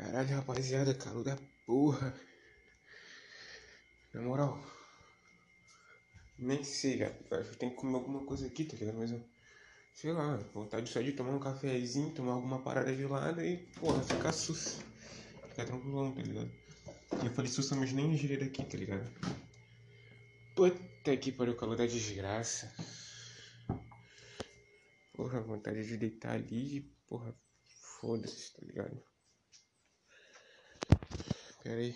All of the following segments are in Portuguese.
Caralho, rapaziada, calor da porra. Na moral. Nem sei, já. Acho que comer alguma coisa aqui, tá ligado? Mas eu. Sei lá, vontade só de tomar um cafezinho, tomar alguma parada gelada e, porra, ficar sus. Ficar tranquilão, tá ligado? E eu falei sus, mas nem gíria daqui, tá ligado? Puta que pariu, calor da desgraça. Porra, vontade de deitar ali porra, foda-se, tá ligado? Pera aí.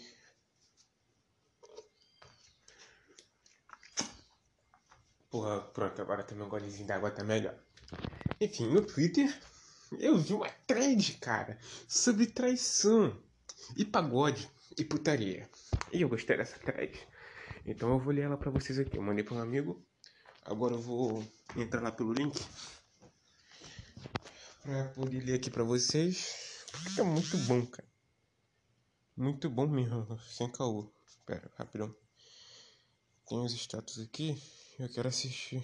Porra, pronto, agora também um golezinho d'água tá melhor. Enfim, no Twitter eu vi uma thread, cara, sobre traição e pagode e putaria. E eu gostei dessa thread. Então eu vou ler ela pra vocês aqui. Eu mandei pra um amigo. Agora eu vou entrar lá pelo link pra poder ler aqui pra vocês. Porque é muito bom, cara. Muito bom mesmo, sem caô. Pera, rapidão. Tem os status aqui. Eu quero assistir.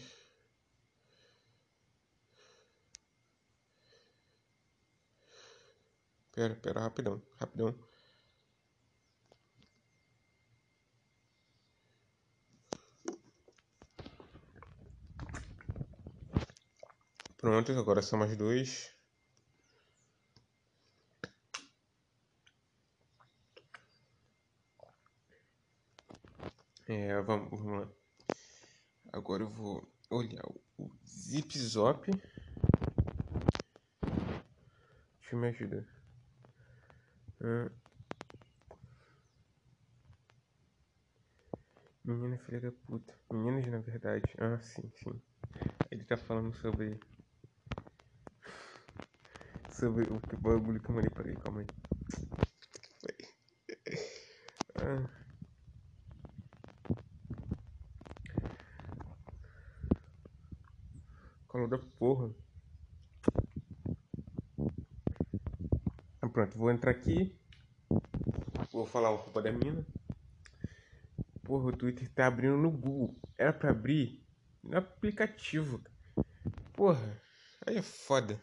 Pera, pera, rapidão, rapidão. Pronto, agora são mais dois. É, vamos, vamos lá. Agora eu vou olhar o Zip Zop. Deixa eu me ajudar. Ah. Menina filha da puta. Meninas na verdade. Ah, sim, sim. Ele tá falando sobre. Sobre o que bagulho que eu mandei pra ele. Calma aí. Ah. Calor da porra. Ah, pronto, vou entrar aqui. Vou falar o roupa da mina. Porra, o Twitter tá abrindo no Google. Era pra abrir no aplicativo. Porra, aí é foda.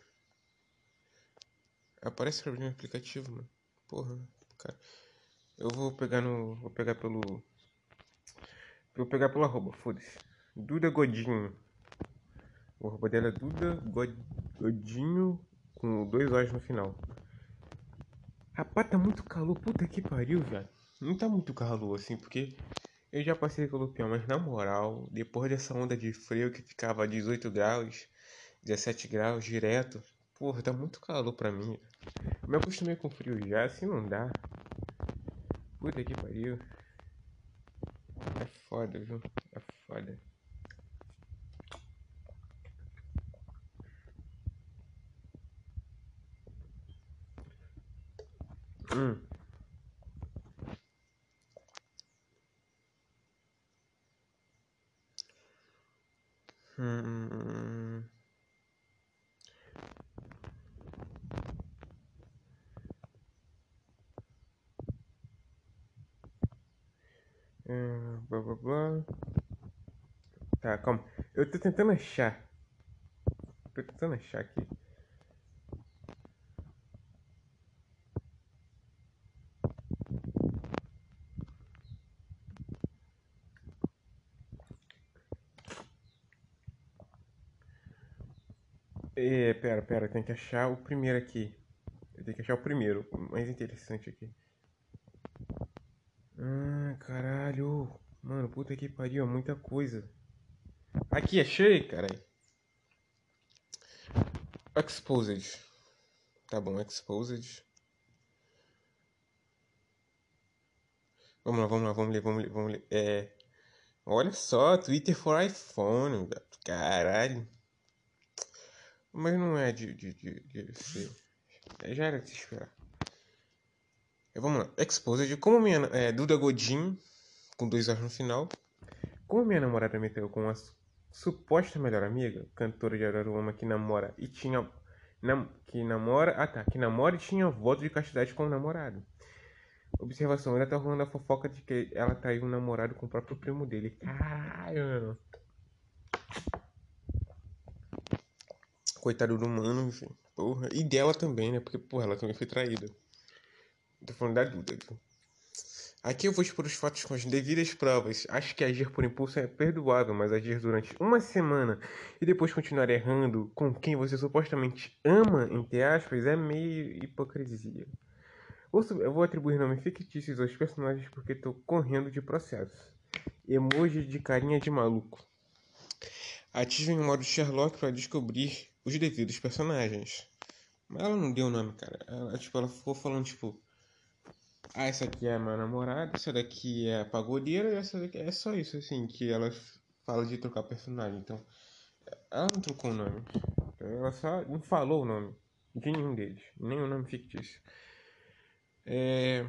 Aparece pra abrir no aplicativo, mano. Porra, cara. Eu vou pegar no. Vou pegar pelo. Vou pegar pelo arroba, foda-se. Duda Godinho. O arroba dela é Duda Godinho com dois O's no final. Rapaz, tá muito calor. Puta que pariu, velho. Não tá muito calor assim, porque eu já passei calor pior, mas na moral, depois dessa onda de frio que ficava 18 graus, 17 graus direto, porra, tá muito calor pra mim. Eu me acostumei com frio já, assim não dá. Puta que pariu. É foda, viu? É foda. Hum. Hum. Hum, blá blá blá. Tá, calma. Eu tô tentando achar. Tô tentando achar aqui. É, pera, tem que achar o primeiro aqui. Eu tenho que achar o primeiro, o mais interessante aqui. Ah, caralho. Mano, puta que pariu, é muita coisa. Aqui, achei, caralho. Exposed. Tá bom, Exposed. Vamos lá, vamos lá, vamos ler, vamos ler, vamos ler. É. Olha só, Twitter for iPhone. Caralho. Mas não é de, de, de, de ser. É, já era de se esperar. É, vamos lá. Exposed. Como minha. É, Duda Godin, com dois anos no final. Como minha namorada meteu com uma suposta melhor amiga, cantora de Araruama que namora e tinha. Nam, que namora. Ah tá. Que namora e tinha voto de castidade com o namorado. Observação, ainda tá rolando a fofoca de que ela traiu um namorado com o próprio primo dele. Caralho, mano. Coitado do mano, enfim. Porra. E dela também, né? Porque, porra, ela também foi traída. Tô falando da Duda. Aqui eu vou expor os fatos com as devidas provas. Acho que agir por impulso é perdoável, mas agir durante uma semana e depois continuar errando com quem você supostamente ama, entre aspas, é meio hipocrisia. Eu vou atribuir nomes fictícios aos personagens porque estou correndo de processo. Emoji de carinha de maluco. Ative o modo Sherlock para descobrir os devidos personagens. Mas ela não deu nome, cara. Ela, tipo, ela ficou falando, tipo... Ah, essa aqui é a minha namorada, essa daqui é a pagodeira e essa daqui... É só isso, assim, que ela fala de trocar personagem. Então, ela não trocou o nome. Ela só não falou o nome de nenhum deles. O nome fictício. É...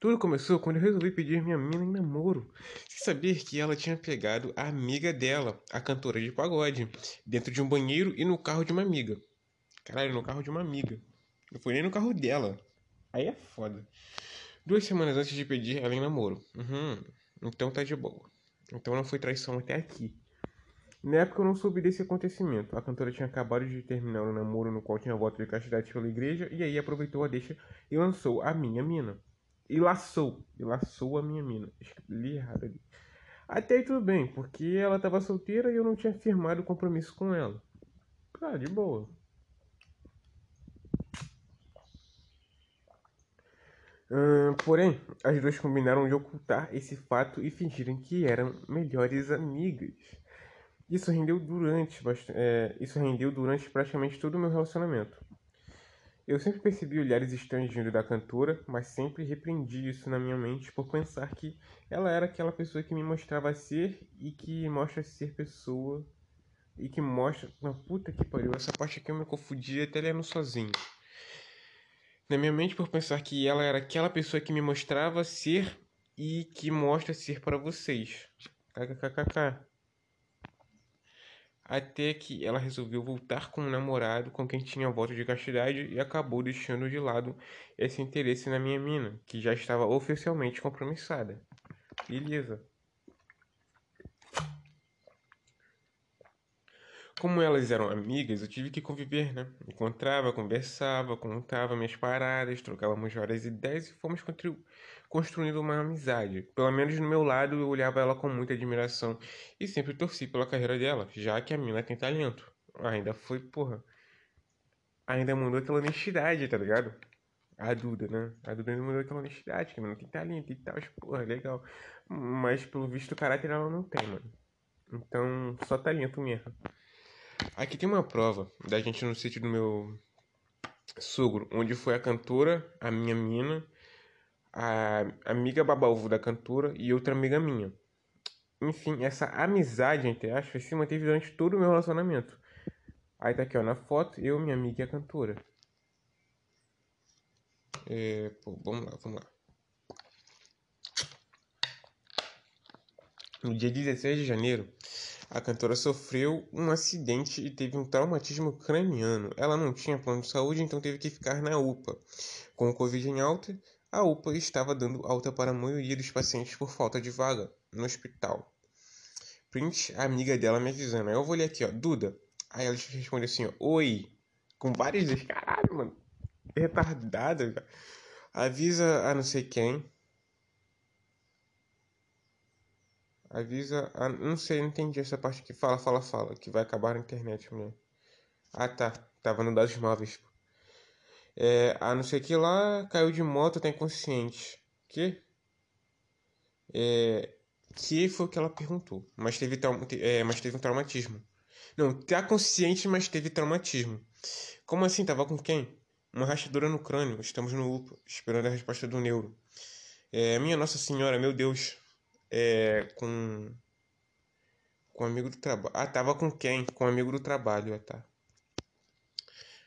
Tudo começou quando eu resolvi pedir minha mina em namoro, sem saber que ela tinha pegado a amiga dela, a cantora de pagode, dentro de um banheiro e no carro de uma amiga. Caralho, no carro de uma amiga. Não foi nem no carro dela. Aí é foda. Duas semanas antes de pedir ela em namoro. Uhum. Então tá de boa. Então não foi traição até aqui. Na época eu não soube desse acontecimento. A cantora tinha acabado de terminar um namoro no qual tinha voto de castidade pela igreja e aí aproveitou a deixa e lançou a minha mina. E laçou. E laçou a minha mina. Li errado ali. Até aí tudo bem, porque ela estava solteira e eu não tinha firmado compromisso com ela. Ah, de boa. Uh, porém, as duas combinaram de ocultar esse fato e fingirem que eram melhores amigas. Isso rendeu durante, é, isso rendeu durante praticamente todo o meu relacionamento. Eu sempre percebi olhares estranhos vindo da cantora, mas sempre repreendi isso na minha mente por pensar que ela era aquela pessoa que me mostrava ser e que mostra ser pessoa e que mostra. Na puta que pariu, essa parte aqui eu me confundi até lendo sozinho. Na minha mente por pensar que ela era aquela pessoa que me mostrava ser e que mostra ser para vocês. KKKK até que ela resolveu voltar com um namorado com quem tinha voto de castidade e acabou deixando de lado esse interesse na minha mina, que já estava oficialmente compromissada. Beleza. Como elas eram amigas, eu tive que conviver, né? Encontrava, conversava, contava minhas paradas, trocávamos várias ideias e fomos construindo uma amizade. Pelo menos no meu lado, eu olhava ela com muita admiração e sempre torci pela carreira dela, já que a mina tem talento. Ainda foi, porra. Ainda mudou aquela honestidade, tá ligado? A Duda, né? A Duda ainda mudou aquela honestidade, que não tem talento e tal, porra, legal. Mas pelo visto o caráter ela não tem, mano. Então, só talento mesmo. Aqui tem uma prova da gente no sítio do meu sogro, onde foi a cantora, a minha mina, a amiga babalvo da cantora e outra amiga minha. Enfim, essa amizade, entre aspas, se manteve durante todo o meu relacionamento. Aí tá aqui, ó, na foto, eu, minha amiga e a cantora. É, pô, vamos lá, vamos lá. No dia 16 de janeiro, a cantora sofreu um acidente e teve um traumatismo craniano. Ela não tinha plano de saúde, então teve que ficar na UPA. Com o Covid em alta, a UPA estava dando alta para a maioria dos pacientes por falta de vaga no hospital. Print, a amiga dela me avisando. Aí eu vou ler aqui, ó. Duda. Aí ela responde assim, ó. Oi. Com vários vezes. Caralho, mano. Retardada, cara. Avisa a não sei quem Avisa. A... Não sei, não entendi essa parte que fala, fala, fala. Que vai acabar na internet mesmo. Ah, tá. Tava no dados móveis. É, a não ser que lá caiu de moto, tá inconsciente. Que? É, que foi o que ela perguntou. Mas teve, trauma, é, mas teve um traumatismo. Não, tá consciente, mas teve traumatismo. Como assim? Tava com quem? Uma rachadura no crânio. Estamos no UPA, esperando a resposta do neuro. É, minha Nossa Senhora, meu Deus é, com com um amigo do trabalho. Ah, tava com quem? Com um amigo do trabalho, ah, tá.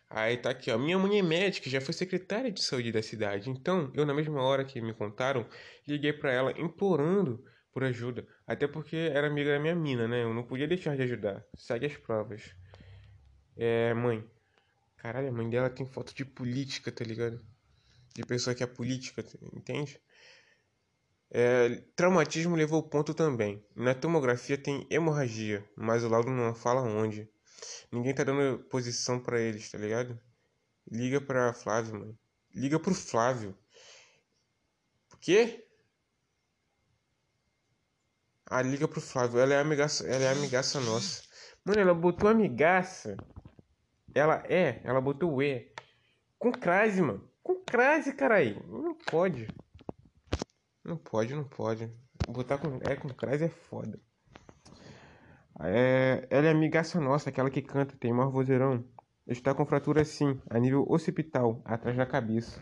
Aí tá aqui, ó. Minha mãe é médica, já foi secretária de saúde da cidade. Então, eu na mesma hora que me contaram, liguei para ela implorando por ajuda. Até porque era amiga da minha mina, né? Eu não podia deixar de ajudar. Segue as provas. É, mãe. Caralho, a mãe dela tem foto de política, tá ligado? De pessoa que é política, entende? É, traumatismo levou ponto também. Na tomografia tem hemorragia, mas o laudo não fala onde. Ninguém tá dando posição para eles, tá ligado? Liga pra Flávio, mano. Liga pro Flávio. Por quê? Ah, liga pro Flávio. Ela é amigaça, ela é amigaça nossa. Mano, ela botou amigaça. Ela é, ela botou o E. Com crase, mano. Com crase, caralho. Não pode. Não pode, não pode. Botar com é com crase é foda. É, ela é amigaça nossa, aquela que canta, tem maior vozeirão. Está com fratura sim, a nível occipital, atrás da cabeça.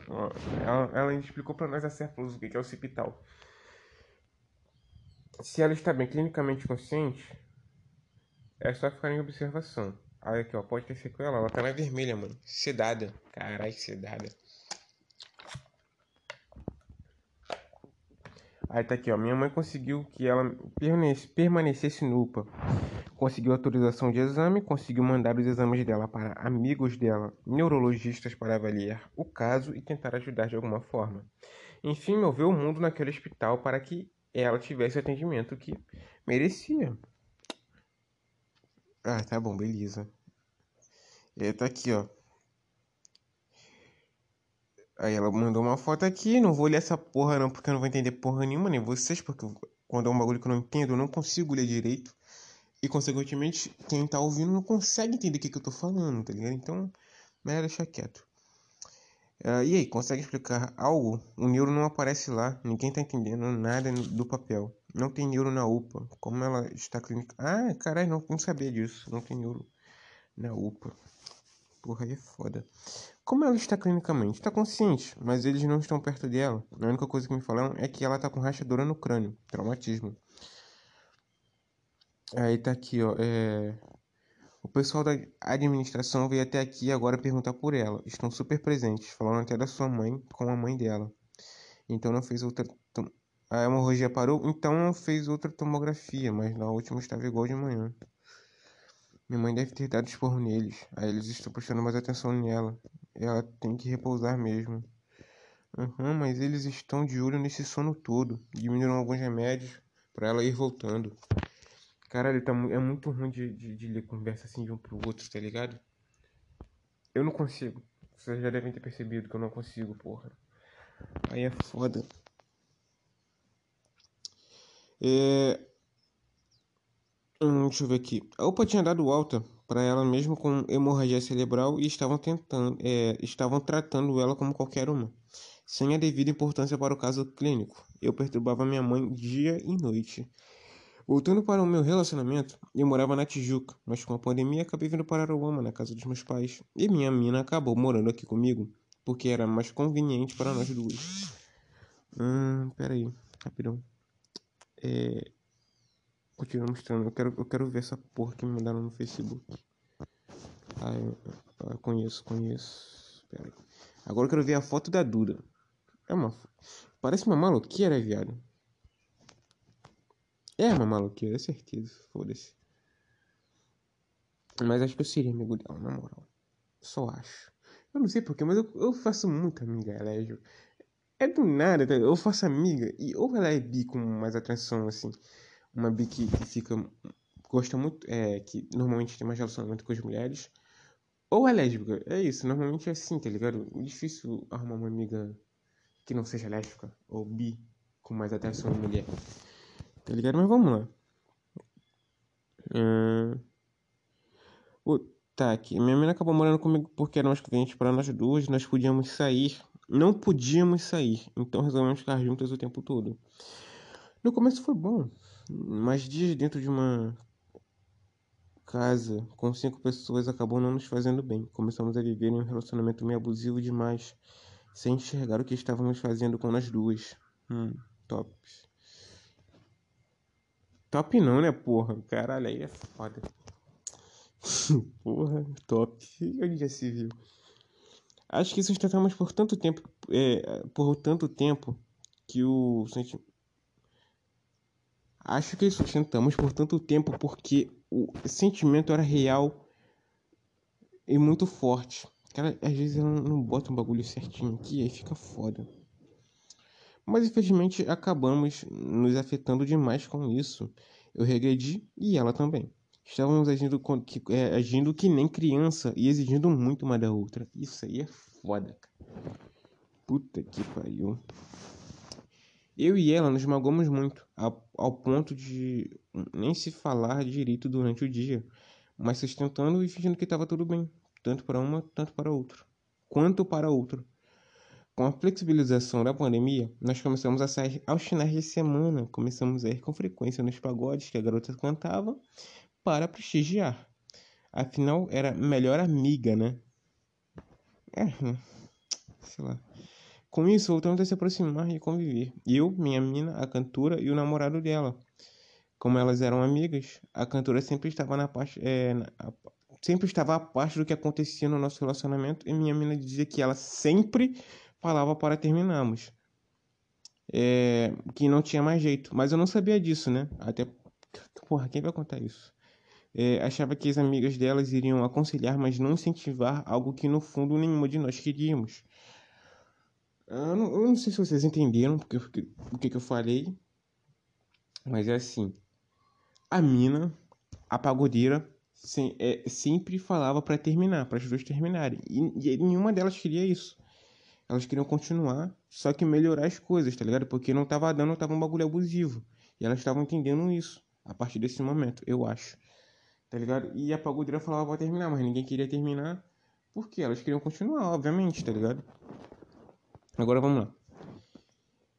Ela, ela explicou para nós a Céfalos o que é occipital. Se ela está bem clinicamente consciente, é só ficar em observação. Aí aqui, ó, pode ter sequela, ela tá na vermelha, mano. Sedada. Caralho, sedada. Aí tá aqui, ó. Minha mãe conseguiu que ela permanecesse no UPA. Conseguiu autorização de exame, conseguiu mandar os exames dela para amigos dela, neurologistas, para avaliar o caso e tentar ajudar de alguma forma. Enfim, moveu o mundo naquele hospital para que ela tivesse o atendimento que merecia. Ah, tá bom, beleza. É, tá aqui, ó. Aí ela mandou uma foto aqui, não vou ler essa porra não, porque eu não vou entender porra nenhuma, nem vocês, porque quando é um bagulho que eu não entendo, eu não consigo ler direito. E, consequentemente, quem tá ouvindo não consegue entender o que, que eu tô falando, tá ligado? Então, melhor deixar quieto. Uh, e aí, consegue explicar algo? O neuro não aparece lá, ninguém tá entendendo nada do papel. Não tem neuro na UPA. Como ela está clínica. Ah, caralho, não, não sabia disso. Não tem neuro na UPA. Porra, aí é foda. Como ela está clinicamente? Está consciente, mas eles não estão perto dela. A única coisa que me falaram é que ela está com rachadura no crânio, traumatismo. Aí tá aqui, ó. É... O pessoal da administração veio até aqui agora perguntar por ela. Estão super presentes, falando até da sua mãe com a mãe dela. Então não fez outra. A hemorragia parou, então não fez outra tomografia, mas na última estava igual de manhã. Minha mãe deve ter dado esporro neles. Aí eles estão prestando mais atenção nela. Ela tem que repousar mesmo. Uhum, mas eles estão de olho nesse sono todo. Diminuíram alguns remédios para ela ir voltando. Caralho, tá, é muito ruim de, de, de, ler conversa assim de um pro outro, tá ligado? Eu não consigo. Vocês já devem ter percebido que eu não consigo, porra. Aí é foda. É, Hum, deixa eu ver aqui. A UPA tinha dado alta para ela mesmo com hemorragia cerebral e estavam tentando, é, estavam tratando ela como qualquer uma, sem a devida importância para o caso clínico. Eu perturbava minha mãe dia e noite. Voltando para o meu relacionamento, eu morava na Tijuca, mas com a pandemia acabei vindo para Aruama, na casa dos meus pais, e minha mina acabou morando aqui comigo, porque era mais conveniente para nós duas. Hum, peraí, rapidão. É, Continua mostrando. Eu quero, eu quero ver essa porra que me mandaram no Facebook. Ah, eu, eu conheço, conheço. Pera aí. Agora eu quero ver a foto da Duda. É uma. Parece uma maloqueira, viado. É uma maloqueira, é certeza. Foda-se. Mas acho que eu seria amigo dela, na moral. Só acho. Eu não sei porquê, mas eu, eu faço muita amiga Elégio. É do nada, tá? eu faço amiga e ou ela é bi com mais atração, assim uma bi que, que fica gosta muito é que normalmente tem mais relacionamento com as mulheres ou é lésbica é isso normalmente é assim tá ligado é difícil arrumar uma amiga que não seja lésbica ou bi com mais atração à mulher tá ligado mas vamos lá hum... o tá aqui minha menina acabou morando comigo porque era mais conveniente para nós duas nós podíamos sair não podíamos sair então resolvemos ficar juntas o tempo todo no começo foi bom mais dias dentro de uma casa com cinco pessoas acabou não nos fazendo bem. Começamos a viver em um relacionamento meio abusivo demais, sem enxergar o que estávamos fazendo com as duas. Hum, top. Top não, né, porra? Caralho, aí é foda. porra, top. Onde já se viu? Acho que sustentamos por tanto tempo, é, por tanto tempo que o sentimento Acho que sustentamos por tanto tempo porque o sentimento era real e muito forte. Cara, às vezes ela não bota um bagulho certinho aqui, aí fica foda. Mas infelizmente acabamos nos afetando demais com isso. Eu regredi e ela também. Estávamos agindo, com, que, é, agindo que nem criança e exigindo muito uma da outra. Isso aí é foda, cara. Puta que pariu. Eu e ela nos magoamos muito, ao, ao ponto de nem se falar direito durante o dia, mas sustentando e fingindo que estava tudo bem, tanto para uma, tanto para outra, quanto para outro. Com a flexibilização da pandemia, nós começamos a sair aos finais de semana, começamos a ir com frequência nos pagodes que a garota cantava para prestigiar. Afinal, era melhor amiga, né? É, né? sei lá. Com isso, voltamos a se aproximar e conviver. Eu, minha mina, a cantora e o namorado dela. Como elas eram amigas, a cantora sempre estava na parte, é, na, sempre estava a parte do que acontecia no nosso relacionamento e minha mina dizia que ela sempre falava para terminarmos. É, que não tinha mais jeito, mas eu não sabia disso, né? Até porra, quem vai contar isso? É, achava que as amigas delas iriam aconselhar, mas não incentivar algo que no fundo nenhuma de nós queríamos. Eu não, eu não sei se vocês entenderam porque, porque, o que, que eu falei, mas é assim. A mina, a pagodeira, sem, é, sempre falava para terminar, para as duas terminarem. E, e nenhuma delas queria isso. Elas queriam continuar, só que melhorar as coisas, tá ligado? Porque não tava dando, tava um bagulho abusivo. E elas estavam entendendo isso a partir desse momento, eu acho. Tá ligado? E a pagodeira falava pra terminar, mas ninguém queria terminar. Porque elas queriam continuar, obviamente, tá ligado? Agora vamos lá.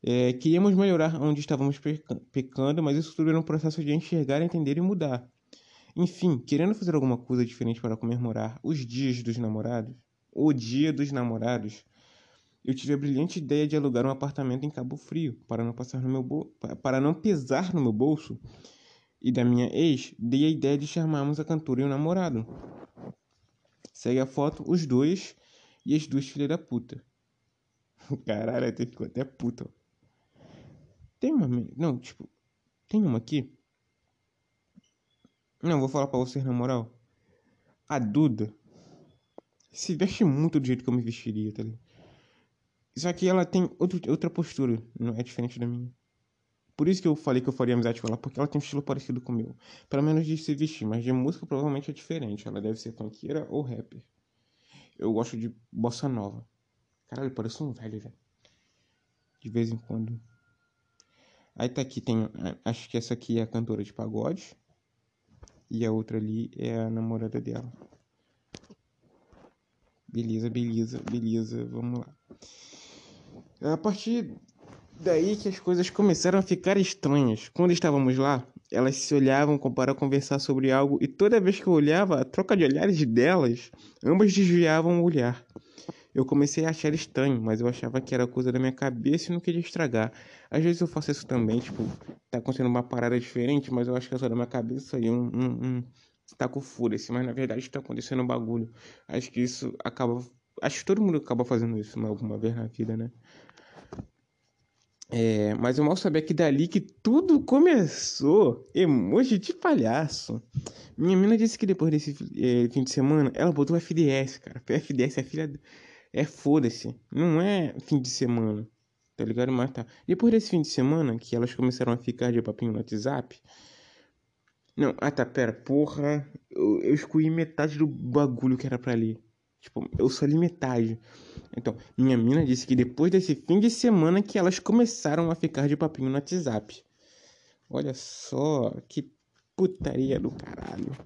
É, queríamos melhorar onde estávamos pecando, mas isso tudo era um processo de enxergar, entender e mudar. Enfim, querendo fazer alguma coisa diferente para comemorar os dias dos namorados, o dia dos namorados, eu tive a brilhante ideia de alugar um apartamento em Cabo Frio para não passar no meu para não pesar no meu bolso. E da minha ex, dei a ideia de chamarmos a cantora e o namorado. Segue a foto, os dois e as duas filhas da puta. Caralho, até ficou até puto. Tem uma. Não, tipo. Tem uma aqui. Não, vou falar pra vocês na moral. A Duda se veste muito do jeito que eu me vestiria, tá ligado? Só que ela tem outro, outra postura, não é diferente da minha. Por isso que eu falei que eu faria amizade com ela, porque ela tem um estilo parecido com o meu. Pelo menos de se vestir, mas de música provavelmente é diferente. Ela deve ser funkeira ou rapper. Eu gosto de bossa nova. Caralho, parece um velho, velho. De vez em quando. Aí tá aqui, tem. Acho que essa aqui é a cantora de pagode. E a outra ali é a namorada dela. Beleza, beleza, beleza. Vamos lá. A partir daí que as coisas começaram a ficar estranhas. Quando estávamos lá, elas se olhavam para conversar sobre algo e toda vez que eu olhava, a troca de olhares delas, ambas desviavam o olhar. Eu comecei a achar estranho, mas eu achava que era coisa da minha cabeça e não queria estragar. Às vezes eu faço isso também, tipo, tá acontecendo uma parada diferente, mas eu acho que é só da minha cabeça e um, um, um com fúria, assim, mas na verdade tá acontecendo um bagulho. Acho que isso acaba. Acho que todo mundo acaba fazendo isso alguma vez na vida, né? É, mas eu mal sabia que dali que tudo começou. Emoji de palhaço. Minha mina disse que depois desse é, fim de semana, ela botou FDS, cara. FDS é filha é foda-se. Não é fim de semana. Tá ligado? Mas tá. Depois desse fim de semana, que elas começaram a ficar de papinho no WhatsApp. Não, ah tá, pera, porra. Eu, eu excluí metade do bagulho que era pra ler. Tipo, eu só li metade. Então, minha mina disse que depois desse fim de semana que elas começaram a ficar de papinho no WhatsApp. Olha só, que putaria do caralho.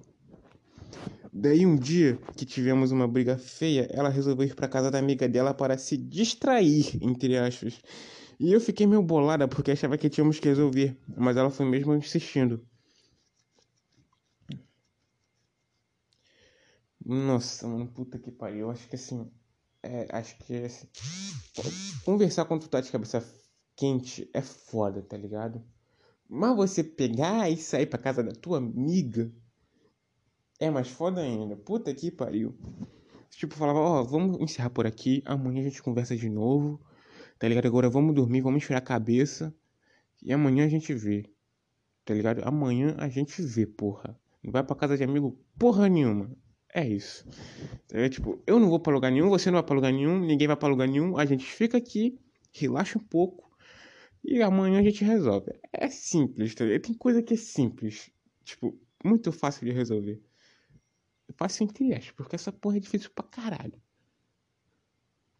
Daí um dia que tivemos uma briga feia, ela resolveu ir para casa da amiga dela para se distrair, entre aspas. E eu fiquei meio bolada porque achava que tínhamos que resolver, mas ela foi mesmo insistindo. Nossa, mano, puta que pariu. Eu acho que assim. É, acho que assim. Conversar quando tu tá de cabeça quente é foda, tá ligado? Mas você pegar e sair pra casa da tua amiga é mais foda ainda. Puta que pariu. Tipo, falava, ó, oh, vamos encerrar por aqui. Amanhã a gente conversa de novo. Tá ligado? Agora vamos dormir, vamos esfriar a cabeça. E amanhã a gente vê. Tá ligado? Amanhã a gente vê, porra. Não vai pra casa de amigo porra nenhuma. É isso. É tipo, eu não vou pra lugar nenhum, você não vai pra lugar nenhum, ninguém vai pra lugar nenhum. A gente fica aqui, relaxa um pouco. E amanhã a gente resolve. É simples, tá? Tem coisa que é simples. Tipo, muito fácil de resolver. Faço entre aspas, porque essa porra é difícil pra caralho.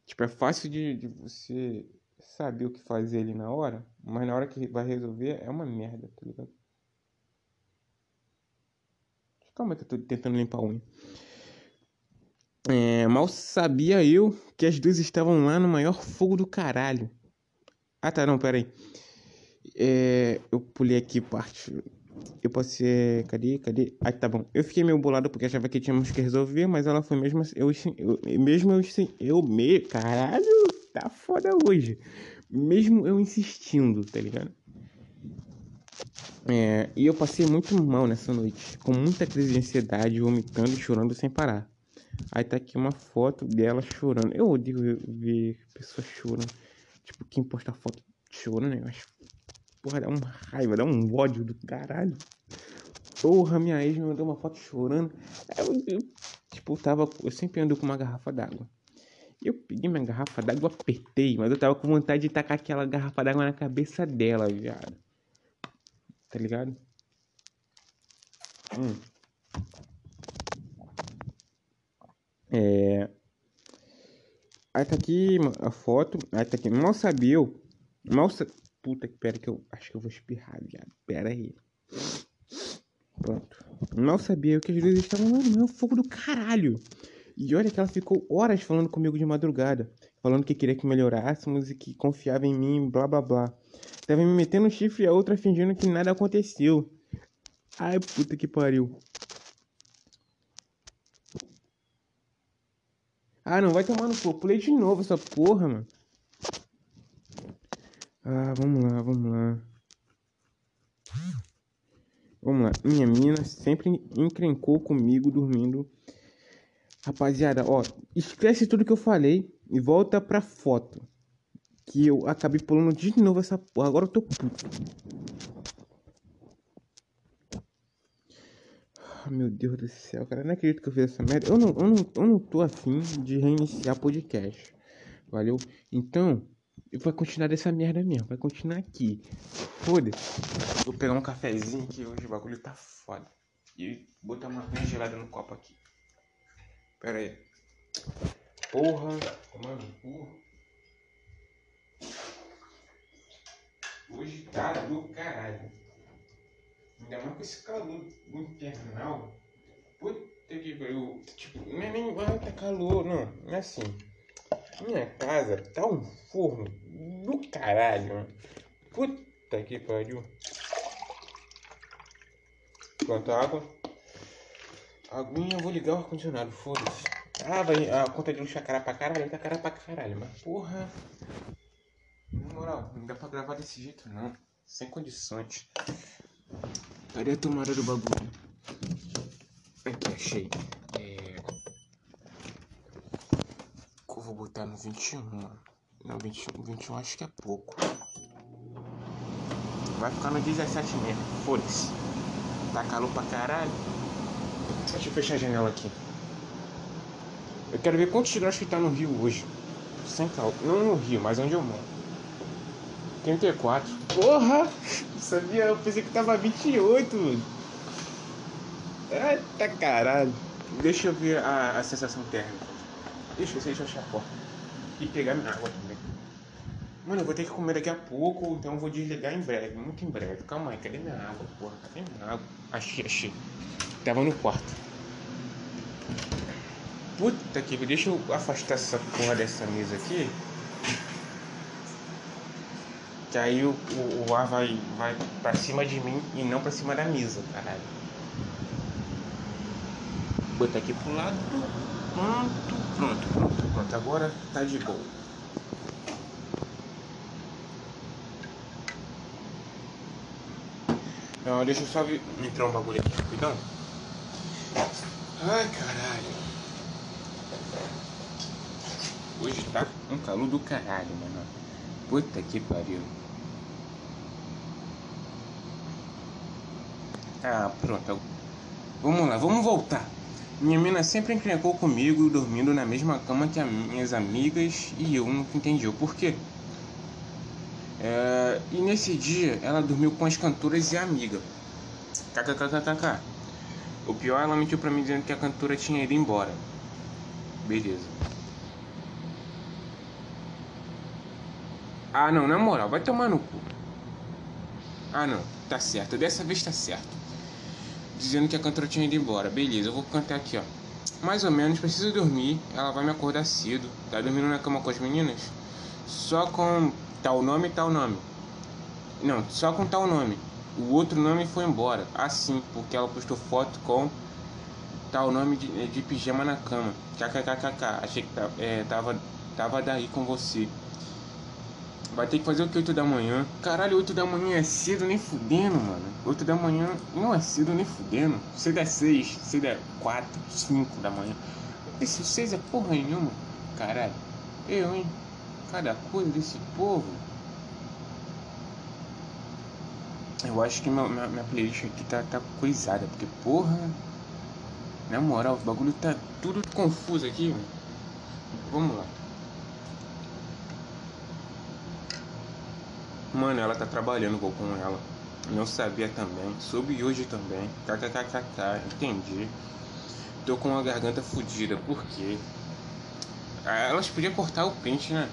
Tipo, é fácil de, de você saber o que fazer ali na hora, mas na hora que vai resolver é uma merda, tá ligado? Calma que eu tô tentando limpar a unha. É, mal sabia eu que as duas estavam lá no maior fogo do caralho. Ah tá, não, pera aí. É, eu pulei aqui parte. Eu posso ser. Cadê? Cadê? Ah, tá bom. Eu fiquei meio bolado porque achava que tínhamos que resolver, mas ela foi mesmo assim. Eu, eu, mesmo eu. Eu me. Caralho, tá foda hoje. Mesmo eu insistindo, tá ligado? É, e eu passei muito mal nessa noite, com muita crise de ansiedade, vomitando e chorando sem parar. Aí tá aqui uma foto dela chorando. Eu odeio ver pessoas chorando. Tipo, quem posta foto chorando, né? Mas, porra, dá uma raiva, dá um ódio do caralho. Porra, minha ex me mandou uma foto chorando. Eu, eu, tipo, eu tava. Eu sempre ando com uma garrafa d'água. Eu peguei minha garrafa d'água, apertei, mas eu tava com vontade de tacar aquela garrafa d'água na cabeça dela, viado. Tá ligado? Hum. É. Aí tá aqui a foto. Aí tá aqui. Mal sabia eu. Mal sa... Puta que pera que eu acho que eu vou espirrar, viado. Pera aí. Pronto. Mal sabia eu que as duas estavam no meu fogo do caralho. E olha que ela ficou horas falando comigo de madrugada. Falando que queria que melhorássemos e que confiava em mim, blá blá blá. Tava me metendo um chifre e a outra fingindo que nada aconteceu. Ai, puta que pariu. Ah, não, vai tomar no cu. Pulei de novo essa porra, mano. Ah, vamos lá, vamos lá. Vamos lá. Minha mina sempre encrencou comigo dormindo. Rapaziada, ó, esquece tudo que eu falei e volta pra foto. Que eu acabei pulando de novo essa porra. Agora eu tô puto. meu Deus do céu, cara. não acredito que eu fiz essa merda. Eu não, eu não, eu não tô afim de reiniciar podcast. Valeu? Então, vou continuar dessa merda mesmo. Vai continuar aqui. Foda-se. Vou pegar um cafezinho que hoje o bagulho tá foda. E botar uma aguinha gelada no copo aqui. Pera aí. Porra. Mano, porra. Hoje tá do caralho. Ainda mais com esse calor infernal. Puta que pariu. Tipo, não é nem vai tá calor, não. É assim. Minha casa tá um forno do caralho. Puta que pariu. Pronto, água. Aguinha, vou ligar o ar-condicionado, foda-se. Ah, vai, a conta de luz tá cara pra caralho, tá cara pra caralho, mas porra. Moral, não dá pra gravar desse jeito não. Sem condições. Cadê a tomada do bagulho? Aqui, achei. É... Eu vou botar no 21. Não, 21, 21 acho que é pouco. Vai ficar no 17 mesmo. Foda-se. Tá calor pra caralho. Deixa eu fechar a janela aqui. Eu quero ver quantos graus que tá no Rio hoje. Sem calor. Não no Rio, mas onde eu moro. 34. Porra! Sabia? Eu pensei que tava 28. Eita caralho. Deixa eu ver a, a sensação térmica. Deixa eu, deixa eu achar a porta. E pegar minha água também. Mano, eu vou ter que comer daqui a pouco, então eu vou desligar em breve, muito em breve. Calma aí, cadê minha água, porra? Cadê minha água? Achei, achei. Tava no quarto. Puta que deixa eu afastar essa porra dessa mesa aqui. Que aí o, o, o ar vai, vai pra cima de mim e não pra cima da mesa, caralho. Botar aqui pro lado. Pronto, pronto, pronto, pronto. Agora tá de boa. Não, deixa eu só vir, entrar um bagulho aqui, rapidão. Ai, caralho. Hoje tá um calor do caralho, mano. Puta que pariu. Ah, pronto. Vamos lá, vamos voltar. Minha mina sempre encrencou comigo dormindo na mesma cama que as minhas amigas e eu nunca entendi o porquê. É, e nesse dia ela dormiu com as cantoras e a amiga. KKKKK. O pior, ela mentiu pra mim dizendo que a cantora tinha ido embora. Beleza. Ah, não, na moral, vai tomar no cu. Ah, não, tá certo. Dessa vez tá certo. Dizendo que a cantora tinha ido embora. Beleza, eu vou cantar aqui, ó. Mais ou menos, preciso dormir. Ela vai me acordar cedo. Tá dormindo na cama com as meninas? Só com tal nome e tal nome. Não, só com tal nome. O outro nome foi embora. Assim, porque ela postou foto com tal nome de, de pijama na cama. KKKKK. Achei que é, tava, tava daí com você. Vai ter que fazer o que 8 da manhã? Caralho, 8 da manhã é cedo nem fudendo, mano. 8 da manhã não é cedo nem fudendo. Cedo é 6, cedo é 4, 5 da manhã. Esse 6 é porra nenhuma. Caralho. Eu, hein? Cada coisa desse povo. Eu acho que minha, minha, minha playlist aqui tá, tá coisada, porque porra. Na moral, o bagulho tá tudo confuso aqui, mano. Vamos lá. Mano, ela tá trabalhando, vou com ela. Não sabia também. Soube hoje também. KKKKK, entendi. Tô com a garganta fodida, por quê? Ah, elas podiam cortar o pente, né?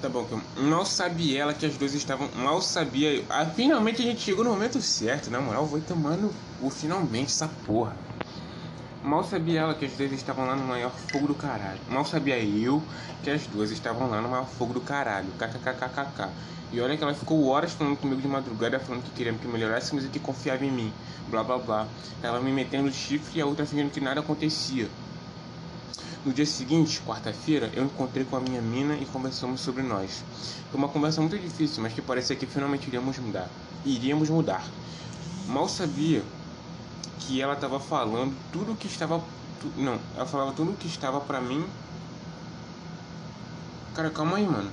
Tá bom, mal sabia ela que as duas estavam. Mal sabia. Ah, finalmente a gente chegou no momento certo, na moral, vou tomando o finalmente essa porra. Mal sabia ela que as duas estavam lá no maior fogo do caralho. Mal sabia eu que as duas estavam lá no maior fogo do caralho. KKKKK. E olha que ela ficou horas falando comigo de madrugada, falando que queria que melhorássemos e que confiava em mim. Blá blá blá. Ela me metendo chifre e a outra fingindo que nada acontecia. No dia seguinte, quarta-feira, eu encontrei com a minha mina e conversamos sobre nós. Foi uma conversa muito difícil, mas que parecia que finalmente iríamos mudar. Iríamos mudar. Mal sabia que ela estava falando tudo que estava. Tu, não, ela falava tudo que estava pra mim. Cara, calma aí, mano.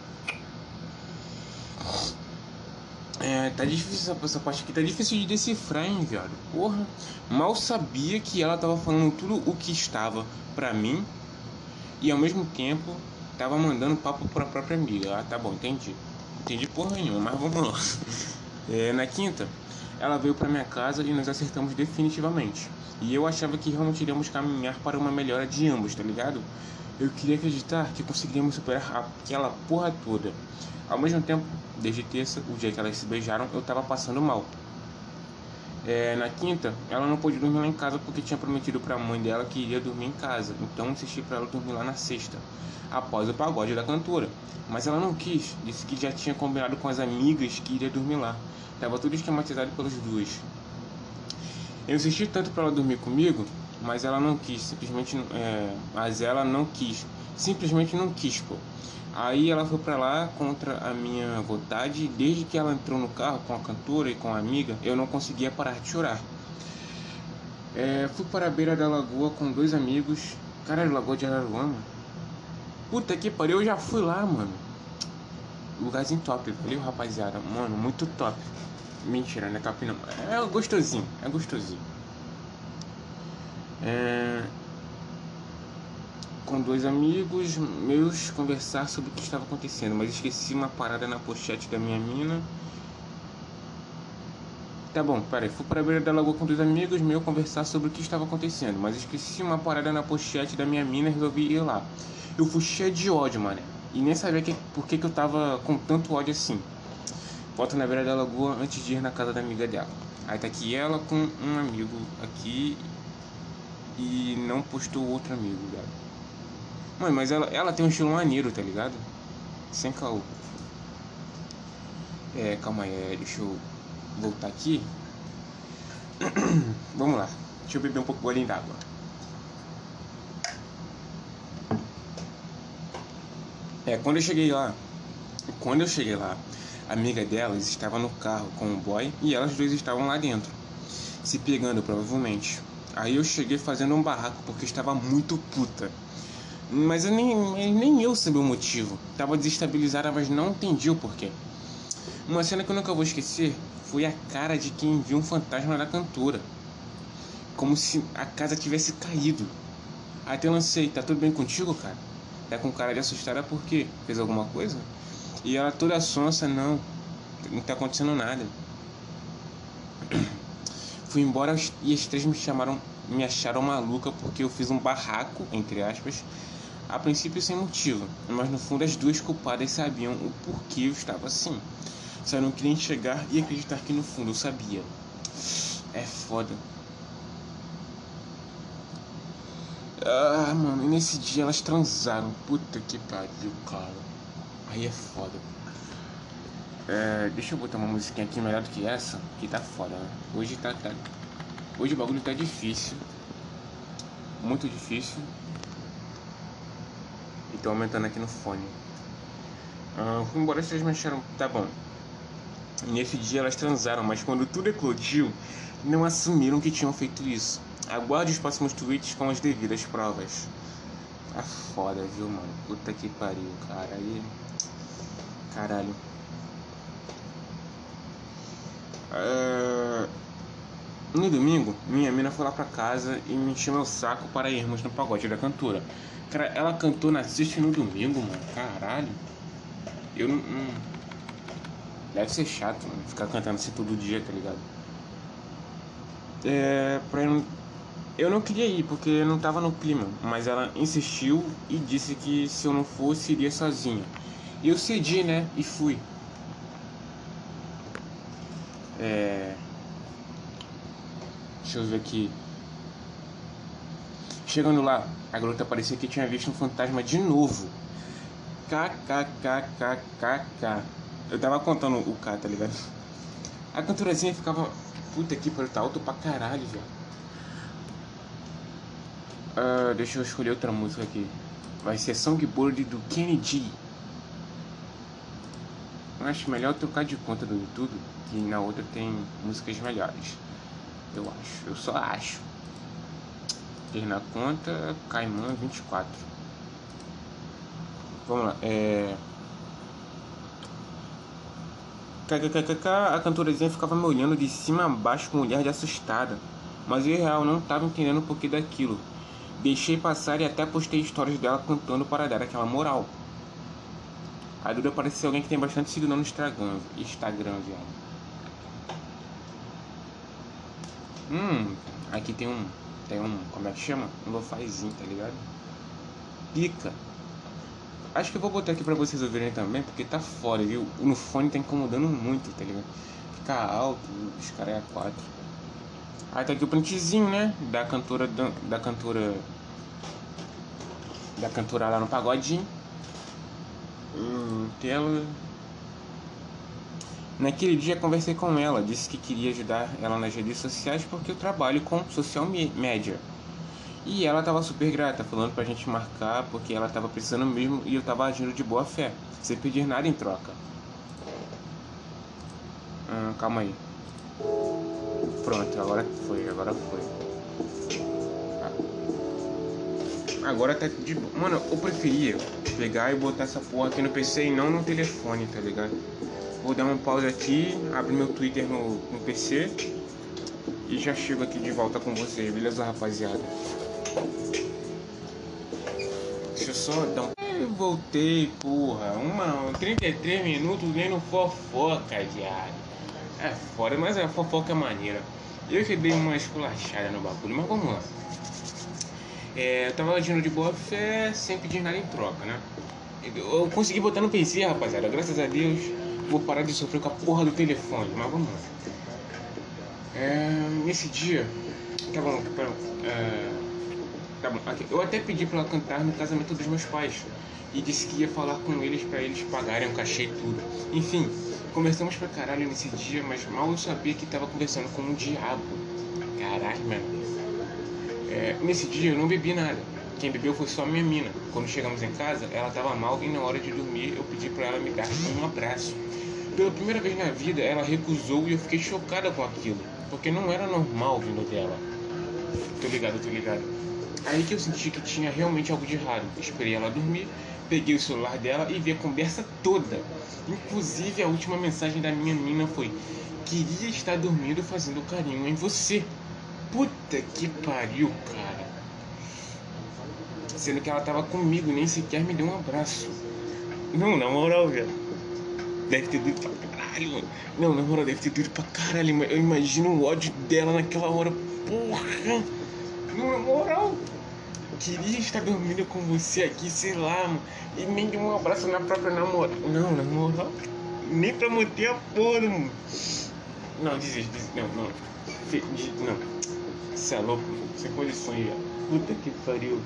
É, tá difícil essa, essa parte aqui, tá difícil de decifrar, hein, viado. Porra. Mal sabia que ela tava falando tudo o que estava pra mim e ao mesmo tempo tava mandando papo pra própria amiga. Ah, tá bom, entendi. Entendi porra nenhuma, mas vamos lá. É, na quinta, ela veio pra minha casa e nós acertamos definitivamente. E eu achava que realmente iríamos caminhar para uma melhora de ambos, tá ligado? Eu queria acreditar que conseguiríamos superar aquela porra toda. Ao mesmo tempo, desde terça, o dia que elas se beijaram, eu tava passando mal. É, na quinta, ela não pôde dormir lá em casa porque tinha prometido para a mãe dela que iria dormir em casa, então insisti para ela dormir lá na sexta, após o pagode da cantora. Mas ela não quis, disse que já tinha combinado com as amigas que iria dormir lá. Tava tudo esquematizado pelas duas. Eu insisti tanto para ela dormir comigo, mas ela não quis, simplesmente, é, mas ela não quis, simplesmente não quis, pô. Aí ela foi para lá contra a minha vontade. Desde que ela entrou no carro com a cantora e com a amiga, eu não conseguia parar de chorar. É, fui para a beira da lagoa com dois amigos. Caralho, Lagoa de Araruama. Puta que pariu, eu já fui lá, mano. Lugarzinho top, valeu, rapaziada. Mano, muito top. Mentira, né, capina? É gostosinho, é gostosinho. É, com dois amigos meus conversar sobre o que estava acontecendo, mas esqueci uma parada na pochete da minha mina. Tá bom, peraí, fui para a beira da lagoa com dois amigos meus conversar sobre o que estava acontecendo, mas esqueci uma parada na pochete da minha mina e resolvi ir lá. Eu fui cheio de ódio, mano, e nem sabia que, por que, que eu tava com tanto ódio assim. Volto na beira da lagoa antes de ir na casa da amiga dela. Aí tá aqui ela com um amigo aqui e não postou outro amigo, galera. Mano, mas ela, ela tem um estilo maneiro, tá ligado? Sem caô. É, calma aí, é, deixa eu voltar aqui. Vamos lá. Deixa eu beber um pouco de bolinho d'água. É, quando eu cheguei lá, quando eu cheguei lá, a amiga delas estava no carro com o boy e elas duas estavam lá dentro, se pegando provavelmente. Aí eu cheguei fazendo um barraco porque estava muito puta. Mas eu nem, nem eu sabia o motivo. Tava desestabilizada, mas não entendi o porquê. Uma cena que eu nunca vou esquecer foi a cara de quem viu um fantasma da cantora. Como se a casa tivesse caído. Até lancei, tá tudo bem contigo, cara? Tá com cara de assustada porque fez alguma coisa? E ela toda sonsa, não, não tá acontecendo nada. Fui embora e as três me chamaram me acharam maluca porque eu fiz um barraco, entre aspas, a princípio sem motivo, mas no fundo as duas culpadas sabiam o porquê eu estava assim. Só não queria enxergar e acreditar que no fundo eu sabia. É foda. Ah, mano, e nesse dia elas transaram. Puta que pariu, cara. Aí é foda. É, deixa eu botar uma musiquinha aqui melhor do que essa, que tá foda, né? Hoje tá, tá. Hoje o bagulho tá difícil. Muito difícil. E tô aumentando aqui no fone. Ah, embora vocês me acharam. Tá bom. E nesse dia elas transaram, mas quando tudo eclodiu, não assumiram que tinham feito isso. Aguarde os próximos tweets com as devidas provas. Tá foda, viu, mano? Puta que pariu, cara. Aí. Caralho. Uh, no domingo, minha mina foi lá pra casa e me encheu meu saco para irmos no pagode da cantora. Cara, ela cantou na sexta no domingo, mano. Caralho. Eu não. Deve ser chato, mano, ficar cantando assim todo dia, tá ligado? É. Pra eu não. Eu não queria ir porque eu não tava no clima, mas ela insistiu e disse que se eu não fosse iria sozinha. Eu cedi, né? E fui. É... Deixa eu ver aqui. Chegando lá, a garota parecia que tinha visto um fantasma de novo. KKKKKK. Eu tava contando o K, tá ligado? A canturazinha ficava. Puta que pariu, tá alto pra caralho, velho. Uh, deixa eu escolher outra música aqui. Vai ser Songbird do Kennedy. Eu acho melhor trocar de conta do YouTube, que na outra tem músicas melhores. Eu acho, eu só acho. Ter na conta Caimã 24. Vamos lá, é. KKKK, a cantorazinha ficava me olhando de cima a baixo com um olhar de assustada. Mas eu real não estava entendendo o porquê daquilo. Deixei passar e até postei histórias dela cantando para dar aquela moral. A Duda parece ser alguém que tem bastante seguidor no Instagram, Instagram, viado. Hum, aqui tem um, tem um, como é que chama? Um lofazinho, tá ligado? Pica. Acho que eu vou botar aqui pra vocês ouvirem também, porque tá foda, viu? No fone tá incomodando muito, tá ligado? Fica alto, os caras é a quatro. Aí tá aqui o printzinho, né? Da cantora, da, cantora, da cantora lá no pagodinho. Hum, tela. Naquele dia conversei com ela, disse que queria ajudar ela nas redes sociais porque eu trabalho com social media. E ela tava super grata, falando pra gente marcar porque ela tava precisando mesmo e eu tava agindo de boa fé, sem pedir nada em troca. Hum, calma aí. Pronto, agora foi, agora foi. Agora tá de Mano, eu preferia pegar e botar essa porra aqui no PC e não no telefone, tá ligado? Vou dar uma pausa aqui, abrir meu Twitter no, no PC e já chego aqui de volta com vocês, beleza, rapaziada? Deixa eu só dar um. Eu voltei, porra. Uma, 33 minutos nem no fofoca, viado. É foda, mas a fofoca é maneira. Eu que dei uma esculachada no bagulho, mas vamos lá. É, eu tava agindo de boa fé, sem pedir nada em troca, né? Eu consegui botar no PC, rapaziada. Graças a Deus, vou parar de sofrer com a porra do telefone, mas vamos lá. É, nesse dia, tá bom, é, tá bom, eu até pedi pra ela cantar no casamento dos meus pais e disse que ia falar com eles para eles pagarem o cachê e tudo. Enfim, conversamos pra caralho nesse dia, mas mal eu sabia que tava conversando com um diabo. Caralho, mano. É, nesse dia eu não bebi nada. Quem bebeu foi só minha mina. Quando chegamos em casa, ela estava mal e na hora de dormir eu pedi para ela me dar um abraço. Pela primeira vez na vida, ela recusou e eu fiquei chocada com aquilo, porque não era normal vindo dela. Tô ligado, tô ligado. Aí que eu senti que tinha realmente algo de errado. Esperei ela dormir, peguei o celular dela e vi a conversa toda. Inclusive a última mensagem da minha mina foi: Queria estar dormindo fazendo carinho em você. Puta que pariu, cara. Sendo que ela tava comigo, nem sequer me deu um abraço. Não, na moral, velho. Deve ter doído pra caralho, mano. Não, na moral, deve ter doído pra caralho. Eu imagino o ódio dela naquela hora. Porra. Na moral, queria estar dormindo com você aqui, sei lá, mano. E nem de um abraço na própria namorada. Não, na moral. Nem pra manter a porra, mano. Não, desiste, desiste. Não, não. Fe- Não. Você é louco. Sem condições já. Puta que pariu.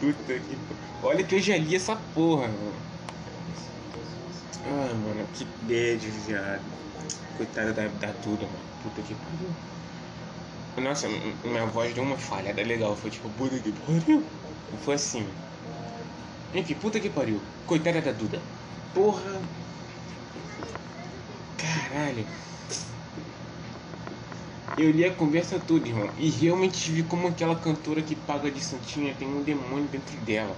Puta que. Olha que eu já li essa porra, mano. Ah, mano, que bad, viado. Coitada da, da Duda, mano. Puta que pariu. Nossa, minha voz deu uma falhada legal. Foi tipo, puta que pariu. Foi assim. Enfim, puta que pariu. Coitada da Duda. Porra. Caralho. Eu li a conversa toda, irmão. E realmente vi como aquela cantora que paga de santinha tem um demônio dentro dela.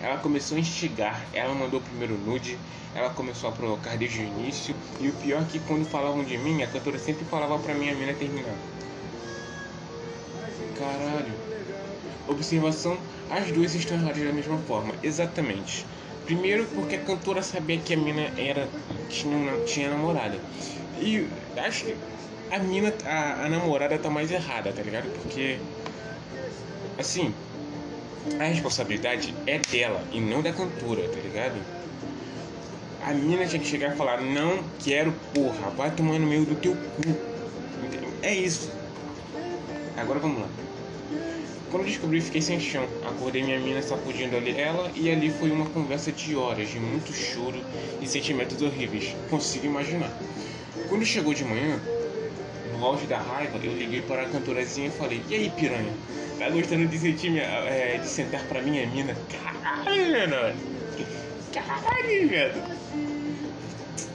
Ela começou a instigar, ela mandou o primeiro nude, ela começou a provocar desde o início. E o pior é que quando falavam de mim, a cantora sempre falava pra mim a mina terminar. Caralho. Observação: as duas estão erradas da mesma forma. Exatamente. Primeiro, porque a cantora sabia que a mina era tinha, tinha namorada. E acho que a mina, a, a namorada tá mais errada, tá ligado? Porque, assim, a responsabilidade é dela e não da cantora, tá ligado? A mina tinha que chegar e falar: Não quero, porra, vai tomar no meio do teu cu. É isso. Agora vamos lá. Quando descobri, fiquei sem chão. Acordei minha mina sacudindo ali ela e ali foi uma conversa de horas, de muito choro e sentimentos horríveis. Consigo imaginar. Quando chegou de manhã, no auge da raiva, eu liguei para a cantorazinha e falei: E aí, piranha? Tá gostando de sentir minha, é, de sentar pra minha mina? Caralho, menor! Caralho, velho!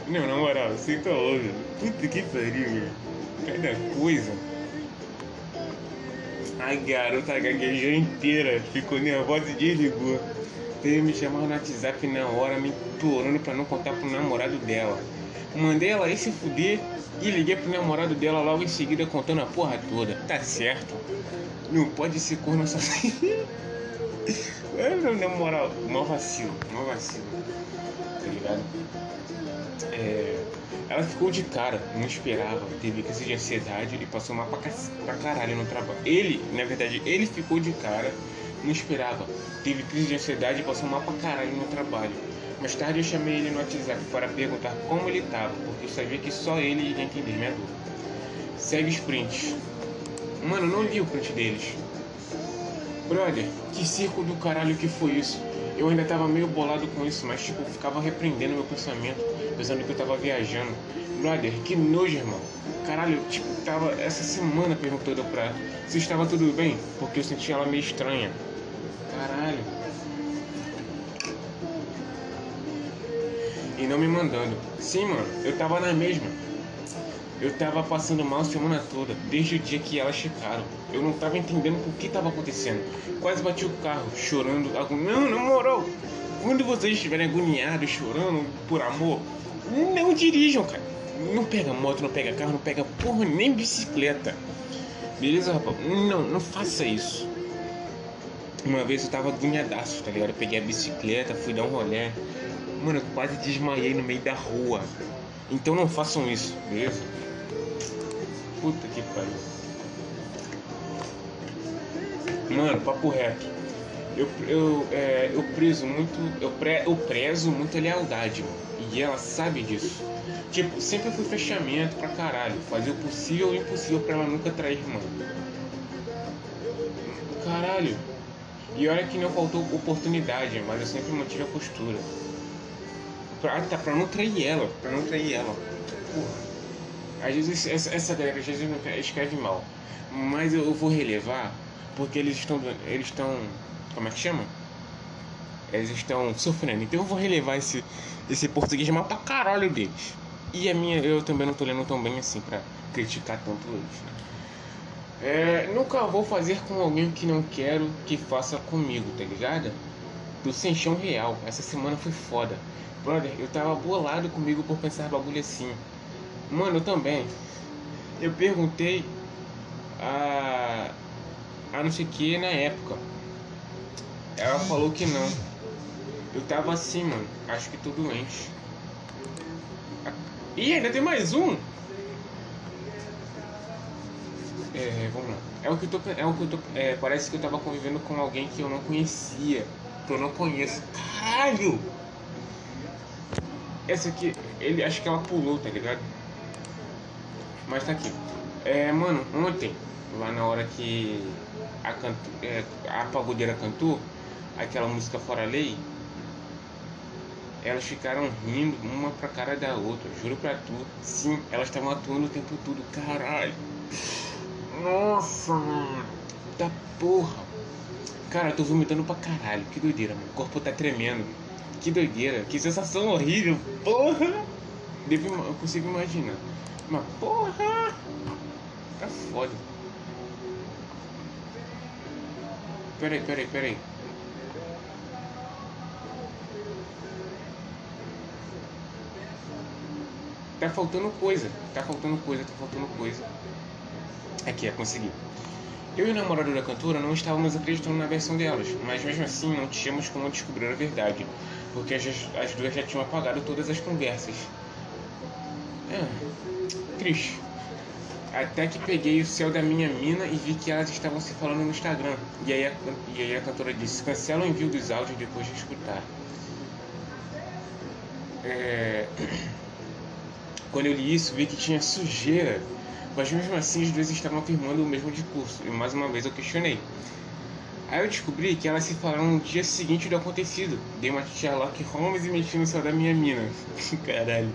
Não, na moral, você tá louco. Puta que pariu, velho. Cada coisa. A garota gaguejou inteira, ficou nervosa e desligou. Veio me chamar no WhatsApp na hora, me implorando pra não contar pro namorado dela. Mandei ela ir se fuder e liguei pro namorado dela logo em seguida contando a porra toda. Tá certo. Não pode ser corno sozinho. Não, na moral, mó vacilo, mó vacilo. Tá ligado? É, ela ficou de cara, não esperava, teve crise de ansiedade e passou mal pra, pra caralho no trabalho. Ele, na verdade, ele ficou de cara, não esperava, teve crise de ansiedade e passou mal pra caralho no trabalho. Mais tarde eu chamei ele no WhatsApp para perguntar como ele tava, porque eu sabia que só ele ia entender minha dor. Segue os prints. Mano, não li o print deles. Brother, que circo do caralho que foi isso? Eu ainda tava meio bolado com isso, mas tipo, ficava repreendendo meu pensamento, pensando que eu tava viajando. Brother, que nojo, irmão. Caralho, tipo, tava essa semana perguntando pra se estava tudo bem, porque eu senti ela meio estranha. Caralho. E não me mandando. Sim, mano, eu tava na mesma. Eu tava passando mal a semana toda, desde o dia que elas chegaram. Eu não tava entendendo o que tava acontecendo. Quase bati o carro, chorando. Não, na moral, quando vocês estiverem agoniados, chorando por amor, não dirijam, cara. Não pega moto, não pega carro, não pega porra nem bicicleta. Beleza, rapaz? Não, não faça isso. Uma vez eu tava agoniadaço, tá ligado? Eu peguei a bicicleta, fui dar um rolê. Mano, eu quase desmaiei no meio da rua. Então não façam isso, beleza? Puta que pariu. Mano, papo reto. Eu, eu, é, eu prezo muito. Eu, pre, eu prezo muito a lealdade, mano. E ela sabe disso. Tipo, sempre fui fechamento pra caralho. Fazer o possível e o impossível pra ela nunca trair, mano. Caralho. E olha que não faltou oportunidade, mas eu sempre mantive a postura. Pra, tá, pra não trair ela, pra não trair ela. Porra. Às vezes essa, essa galera às vezes escreve mal. Mas eu, vou relevar porque eles estão. Eles estão. Como é que chama? Eles estão sofrendo. Então eu vou relevar esse, esse português mal pra caralho deles. E a minha, eu também não tô lendo tão bem assim pra criticar tanto eles. né? É, nunca vou fazer com alguém que não quero que faça comigo, tá ligado? Do sem chão real. Essa semana foi foda. Brother, eu tava bolado comigo por pensar bagulho assim. Mano, eu também. Eu perguntei a. a não sei que na época. Ela falou que não. Eu tava assim, mano. Acho que tô doente. Ih, ainda tem mais um! É, vamos lá. É o que eu tô. É o que eu tô. É, parece que eu tava convivendo com alguém que eu não conhecia. Que eu não conheço. Caralho! Essa aqui, ele acho que ela pulou, tá ligado? Mas tá aqui. É, mano, ontem, lá na hora que a, canto, é, a pagodeira cantou, aquela música Fora Lei, elas ficaram rindo uma pra cara da outra, juro pra tu. Sim, elas estavam atuando o tempo todo, caralho. Nossa, mano. Da porra. Cara, eu tô vomitando pra caralho. Que doideira, mano. O corpo tá tremendo. Que doideira. Que sensação horrível. Porra. Devo, eu consigo imaginar. Mas porra. Tá foda. Peraí, peraí, peraí. Tá faltando coisa. Tá faltando coisa, tá faltando coisa. Aqui, é conseguir. Eu e o namorado da cantora não estávamos acreditando na versão delas, mas mesmo assim não tínhamos como descobrir a verdade, porque as, as duas já tinham apagado todas as conversas. É, triste. Até que peguei o céu da minha mina e vi que elas estavam se falando no Instagram. E aí a, e aí a cantora disse: cancela o envio dos áudios depois de escutar. É... Quando eu li isso, vi que tinha sujeira mas mesmo assim os dois estavam afirmando o mesmo discurso, e mais uma vez eu questionei. Aí eu descobri que elas se falaram no dia seguinte do acontecido. Dei uma Sherlock Holmes e mexi no céu da minha mina. Caralho.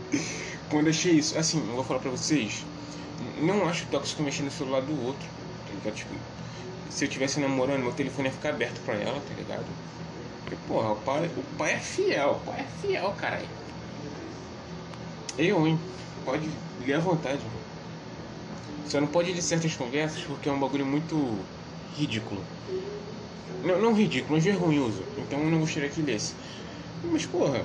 Quando achei isso, assim, eu vou falar pra vocês. Não acho tóxico mexer no celular do outro, tá ligado? Tipo, se eu estivesse namorando, meu telefone ia ficar aberto pra ela, tá ligado? Porque, porra, o pai, o pai é fiel, o pai é fiel, caralho. Eu, hein? Pode ler à vontade. Você não pode de certas conversas porque é um bagulho muito ridículo. Não, não ridículo, mas vergonhoso. Então eu não gostaria que lesse. Mas porra,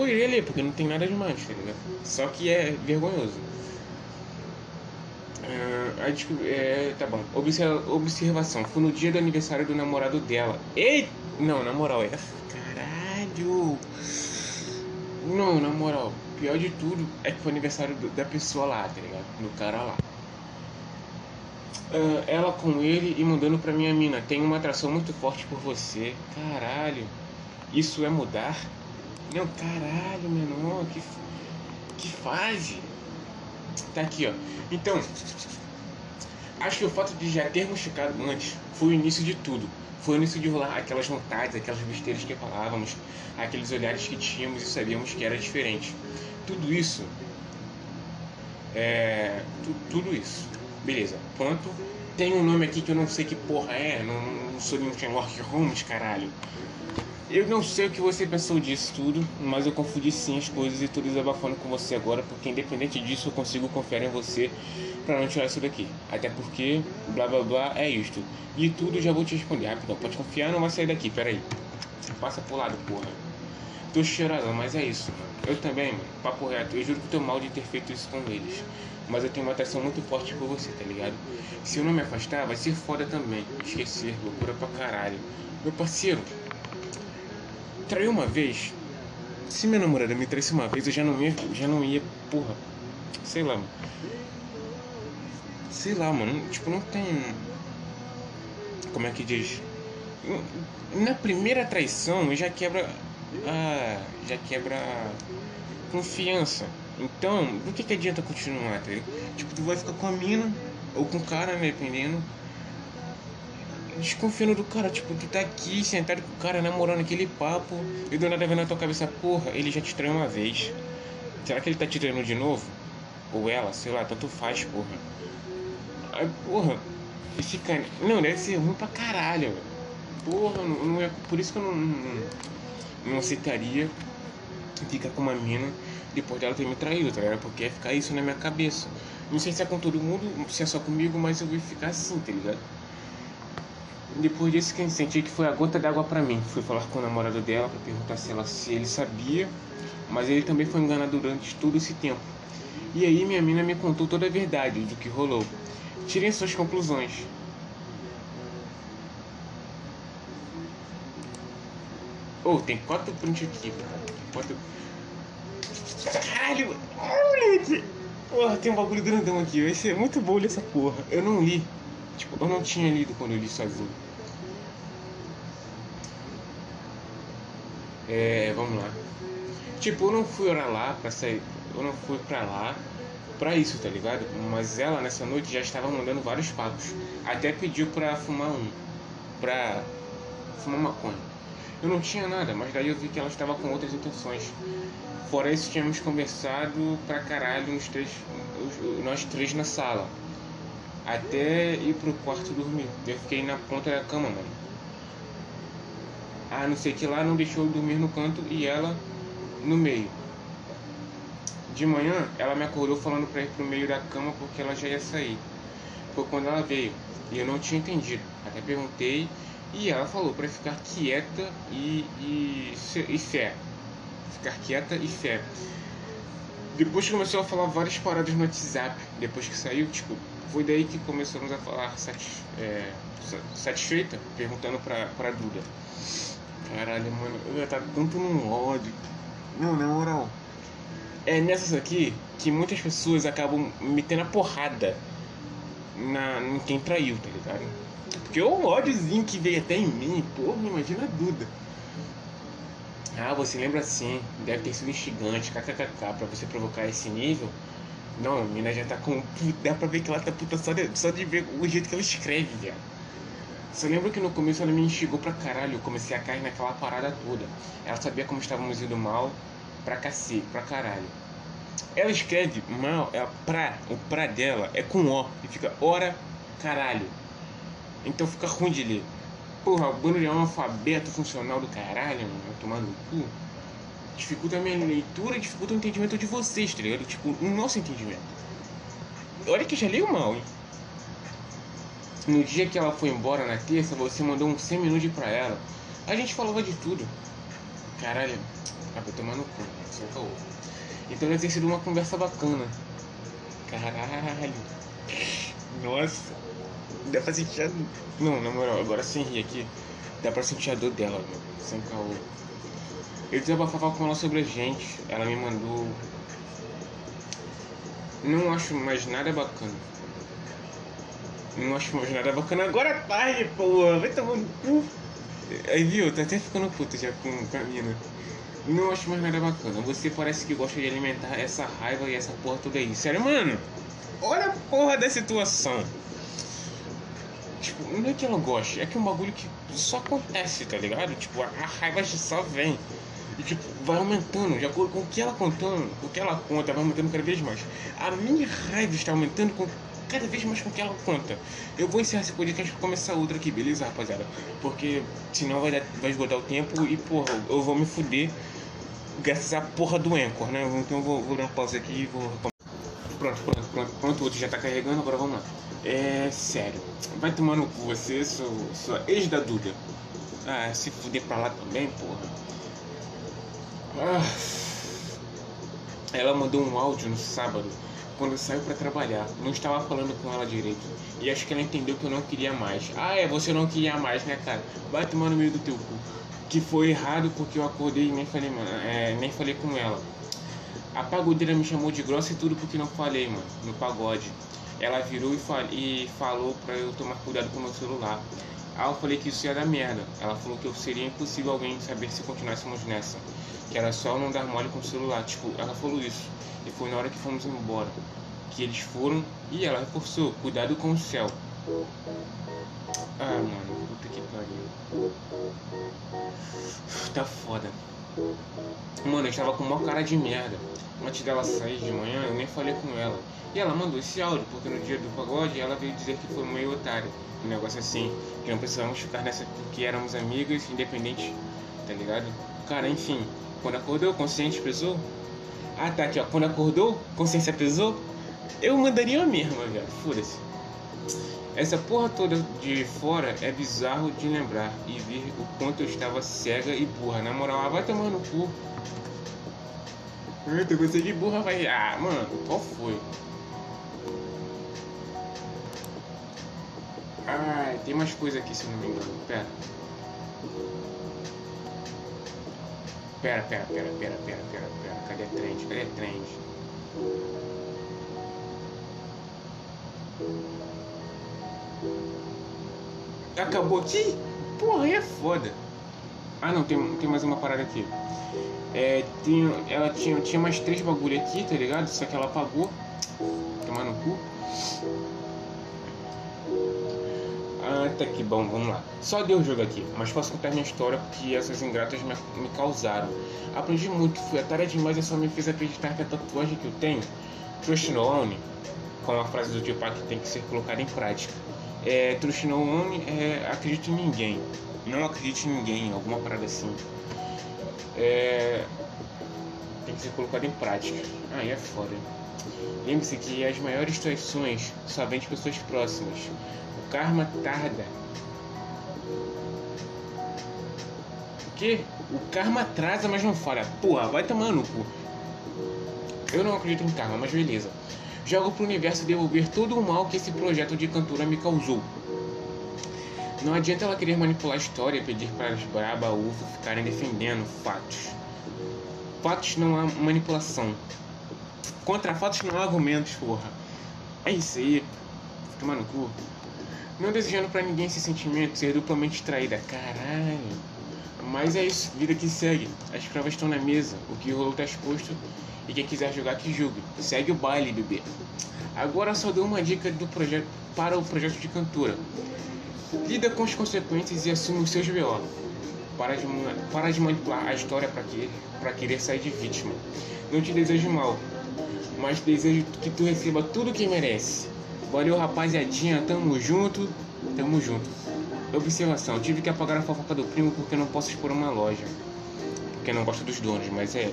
poderia ler, porque não tem nada demais, tá ligado? Só que é vergonhoso. Uh, aí, é, tá bom. Observa, observação. Foi no dia do aniversário do namorado dela. Ei! Não, na moral, é. Caralho! Não, na moral. Pior de tudo é que foi aniversário do, da pessoa lá, tá ligado? Do cara lá uh, ela com ele e mandando pra minha mina. Tem uma atração muito forte por você. Caralho. Isso é mudar? Não, caralho, menor. Que, que fase. Tá aqui, ó. Então, acho que o fato de já termos ficado antes foi o início de tudo. Foi o início de rolar aquelas vontades, aquelas besteiras que falávamos, aqueles olhares que tínhamos e sabíamos que era diferente. Tudo isso. É. Tu, tudo isso Beleza, ponto. Tem um nome aqui que eu não sei que porra é, não, não sou nenhum Sherlock Holmes, caralho. Eu não sei o que você pensou disso tudo, mas eu confundi sim as coisas e tô desabafando com você agora, porque independente disso eu consigo confiar em você para não tirar isso daqui. Até porque blá blá blá é isto. E tudo já vou te responder rápido. Pode confiar, não vai sair daqui, peraí. Passa pro lado, porra. Tô chorando, mas é isso. Eu também, mano. Papo reto, eu juro que tô mal de ter feito isso com eles mas eu tenho uma atração muito forte por você, tá ligado? Se eu não me afastar, vai ser foda também. Esquecer, loucura pra caralho. Meu parceiro, traiu uma vez. Se minha namorada me traísse uma vez, eu já não ia, já não ia, porra. Sei lá, mano. Sei lá, mano. Tipo, não tem. Como é que diz? Na primeira traição já quebra. Ah, já quebra confiança. Então, do que, que adianta continuar, tá Tipo, tu vai ficar com a mina, ou com o cara, né, dependendo. Desconfiando do cara, tipo, tu tá aqui sentado com o cara, namorando aquele papo, e do nada vem na tua cabeça, porra, ele já te traiu uma vez. Será que ele tá te traindo de novo? Ou ela, sei lá, tanto faz, porra. Aí, porra, esse cara. Não, deve ser ruim pra caralho, Porra, não, não é. Por isso que eu não, não, não aceitaria ficar com uma mina depois dela ter me traído, tá ligado? Porque ia ficar isso na minha cabeça. Não sei se é com todo mundo, se é só comigo, mas eu vou ficar assim, tá ligado? Depois disso, quem senti que foi a gota d'água para mim. Fui falar com o namorado dela para perguntar se, ela, se ele sabia, mas ele também foi enganado durante todo esse tempo. E aí minha mina me contou toda a verdade do que rolou. Tirem suas conclusões. Oh, tem quatro prints aqui. Quatro... Caralho! Moleque! Porra, tem um bagulho grandão aqui. Vai ser muito bom ler essa porra. Eu não li. Tipo, eu não tinha lido quando eu li sozinho. É, vamos lá. Tipo, eu não fui orar lá pra sair. Eu não fui pra lá pra isso, tá ligado? Mas ela nessa noite já estava mandando vários papos. Até pediu pra fumar um. Pra fumar maconha. Eu não tinha nada, mas daí eu vi que ela estava com outras intenções. Fora isso, tínhamos conversado pra caralho uns três, nós três na sala. Até ir pro quarto dormir. Eu fiquei na ponta da cama, mano. Ah, não sei que lá não deixou eu dormir no canto e ela no meio. De manhã, ela me acordou falando pra ir pro meio da cama porque ela já ia sair. Foi quando ela veio e eu não tinha entendido. Até perguntei e ela falou para ficar quieta e, e, e fé. Ficar quieta e fé. Depois começou a falar várias paradas no WhatsApp. Depois que saiu, tipo, foi daí que começamos a falar satis, é, satisfeita, perguntando pra, pra Duda. Caralho, mano, eu estar tanto num ódio. Não, na moral. É nessas aqui que muitas pessoas acabam metendo a porrada na, em quem traiu, tá ligado? Porque o ódiozinho que veio até em mim, pô, imagina a Duda. Ah, você lembra assim, deve ter sido instigante, kkkk, pra você provocar esse nível. Não, a mina já tá com. Dá pra ver que ela tá puta só de, só de ver o jeito que ela escreve, velho. Só lembro que no começo ela me instigou pra caralho, eu comecei a cair naquela parada toda. Ela sabia como estávamos indo mal pra cacete, pra caralho. Ela escreve mal, ela, pra, o pra dela é com O, e fica hora caralho. Então fica ruim de ler. Porra, o Bruno é um alfabeto funcional do caralho, mano, tomar no cu. Dificulta a minha leitura e dificulta o entendimento de vocês, tá ligado? Tipo, o nosso entendimento. Olha que já leio mal, hein? No dia que ela foi embora na terça, você mandou um semi-nude pra ela. A gente falava de tudo. Caralho, acabei tomando cu, sem caô. Então deve ter sido uma conversa bacana. Caralho. Nossa. Dá pra sentir a... Não, na moral, agora sem rir aqui. Dá pra sentir a dor dela, mano. Sem caô. Eu desabafava com ela sobre a gente. Ela me mandou. Não acho mais nada bacana. Não acho mais nada bacana. Agora é tarde, porra. Vai tomar no cu. Aí viu, tá até ficando puto já com, com a mina. Não acho mais nada bacana. Você parece que gosta de alimentar essa raiva e essa porra toda aí. Sério, mano. Olha a porra da situação. Tipo, não é que ela goste, é que é um bagulho que só acontece, tá ligado? Tipo, a, a raiva só vem. E tipo, vai aumentando, de acordo com o que ela contando, o que ela conta, vai aumentando cada vez mais. A minha raiva está aumentando com cada vez mais com o que ela conta. Eu vou encerrar esse podcast pra começar outro aqui, beleza, rapaziada? Porque senão vai, dar, vai esgotar o tempo e, porra, eu vou me fuder graças à porra do Anchor, né? Então eu vou, vou dar uma pausa aqui e vou. Pronto, pronto, pronto, pronto, o outro já tá carregando, agora vamos lá. É sério, vai tomar no cu você, sua, sua ex da Duda. Ah, se fuder pra lá também, porra. Ah, ela mandou um áudio no sábado quando saiu para trabalhar. Não estava falando com ela direito. E acho que ela entendeu que eu não queria mais. Ah, é, você não queria mais, né, cara? Vai tomar no meio do teu cu. Que foi errado porque eu acordei e nem falei, é, nem falei com ela. A pagodeira me chamou de grossa e tudo porque não falei, mano, no pagode. Ela virou e, fal e falou pra eu tomar cuidado com meu celular. Ah, eu falei que isso ia dar merda. Ela falou que eu seria impossível alguém saber se continuássemos nessa. Que era só não dar mole com o celular. Tipo, ela falou isso. E foi na hora que fomos embora. Que eles foram e ela reforçou. Cuidado com o céu. Ah, mano, puta que pariu. Tá foda. Mano, eu estava com uma cara de merda. Antes dela sair de manhã, eu nem falei com ela. E ela mandou esse áudio, porque no dia do pagode ela veio dizer que foi meio otária. Um negócio assim, que não precisávamos ficar nessa porque éramos amigas, independentes, tá ligado? Cara, enfim, quando acordou, consciente pesou? Ah, tá aqui, ó. Quando acordou, consciência pesou? Eu mandaria a mesma, velho. Foda-se. Essa porra toda de fora é bizarro de lembrar e ver o quanto eu estava cega e burra. Na moral, ah, vai tomar no cu. Eita, você de burra vai. Ah, mano, qual foi? Ah, tem mais coisa aqui se eu não me engano. Pera. Pera, pera, pera, pera, pera, pera, pera. Cadê trend? Cadê trend? Acabou aqui? Porra, é foda. Ah não, tem, tem mais uma parada aqui. É, tem, ela tinha, tinha mais três bagulho aqui, tá ligado? Só que ela apagou. Tomar no cu. Ah, tá aqui, bom, vamos lá. Só deu o jogo aqui, mas posso contar minha história porque essas ingratas me, me causaram. Aprendi muito, fui atalha demais e só me fez acreditar que a tatuagem que eu tenho, Trust No One, com a frase do Tupac que tem que ser colocada em prática. É, Trust No One é acredito em ninguém. Não acredite em ninguém, alguma parada assim. É, tem que ser colocado em prática. Aí é foda. Lembre-se que as maiores traições só vêm de pessoas próximas. Karma tarda. O quê? O karma atrasa, mas não falha. Porra, vai tomar no cu. Eu não acredito em karma, mas beleza. Jogo pro universo devolver todo o mal que esse projeto de cantora me causou. Não adianta ela querer manipular a história e pedir para as braba uva ficarem defendendo fatos. Fatos não há manipulação. Contra fatos não há argumentos, porra. É isso aí. Tomar no cu. Não desejando para ninguém esse sentimento, ser duplamente traída. Caralho. Mas é isso, vida que segue. As provas estão na mesa, o que rolou tá exposto e quem quiser jogar que julgue. Segue o baile, bebê. Agora só dou uma dica do projeto para o projeto de cantora. Lida com as consequências e assume os seus BO. Para de, para de manipular a história para que, querer sair de vítima. Não te desejo mal, mas desejo que tu receba tudo o que merece. Valeu, rapaziadinha. Tamo junto. Tamo junto. Observação: tive que apagar a fofoca do primo porque não posso expor uma loja. Porque não gosto dos donos, mas é.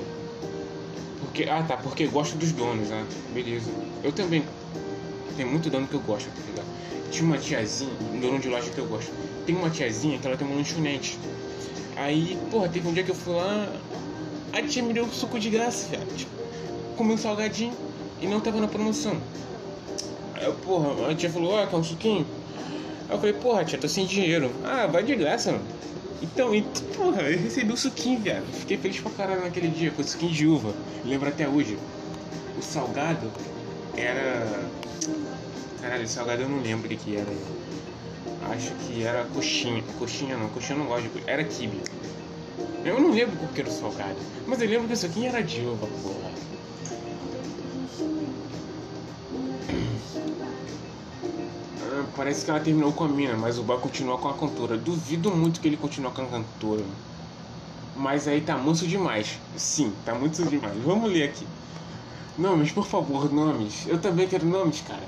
Porque. Ah tá, porque gosto dos donos, ah. Beleza. Eu também. Tem muito dono que eu gosto, tá ligado? Tinha uma tiazinha, um dono de loja que eu gosto. Tem uma tiazinha que ela tem uma lanchonete. Aí, porra, teve um dia que eu fui lá. A tia me deu suco de graça, velho. Tipo, comi um salgadinho e não tava na promoção. Aí, porra, a tia falou, ah, um suquinho? Aí eu falei, porra, tia, tô sem dinheiro. Ah, vai de graça, mano. Então, e, porra, eu recebi o suquinho, velho. Fiquei feliz pra caralho naquele dia, com o suquinho de uva. Lembro até hoje. O salgado era. Caralho, o salgado eu não lembro de que era. Acho que era coxinha. Coxinha não, coxinha não gosto de Era kibe. Eu não lembro qual que era o salgado. Mas eu lembro que o suquinho era de uva, porra. Parece que ela terminou com a mina, mas o boy continua com a cantora. Duvido muito que ele continue com a cantora. Mas aí tá manso demais. Sim, tá muito demais. Vamos ler aqui. Nomes, por favor, nomes. Eu também quero nomes, cara.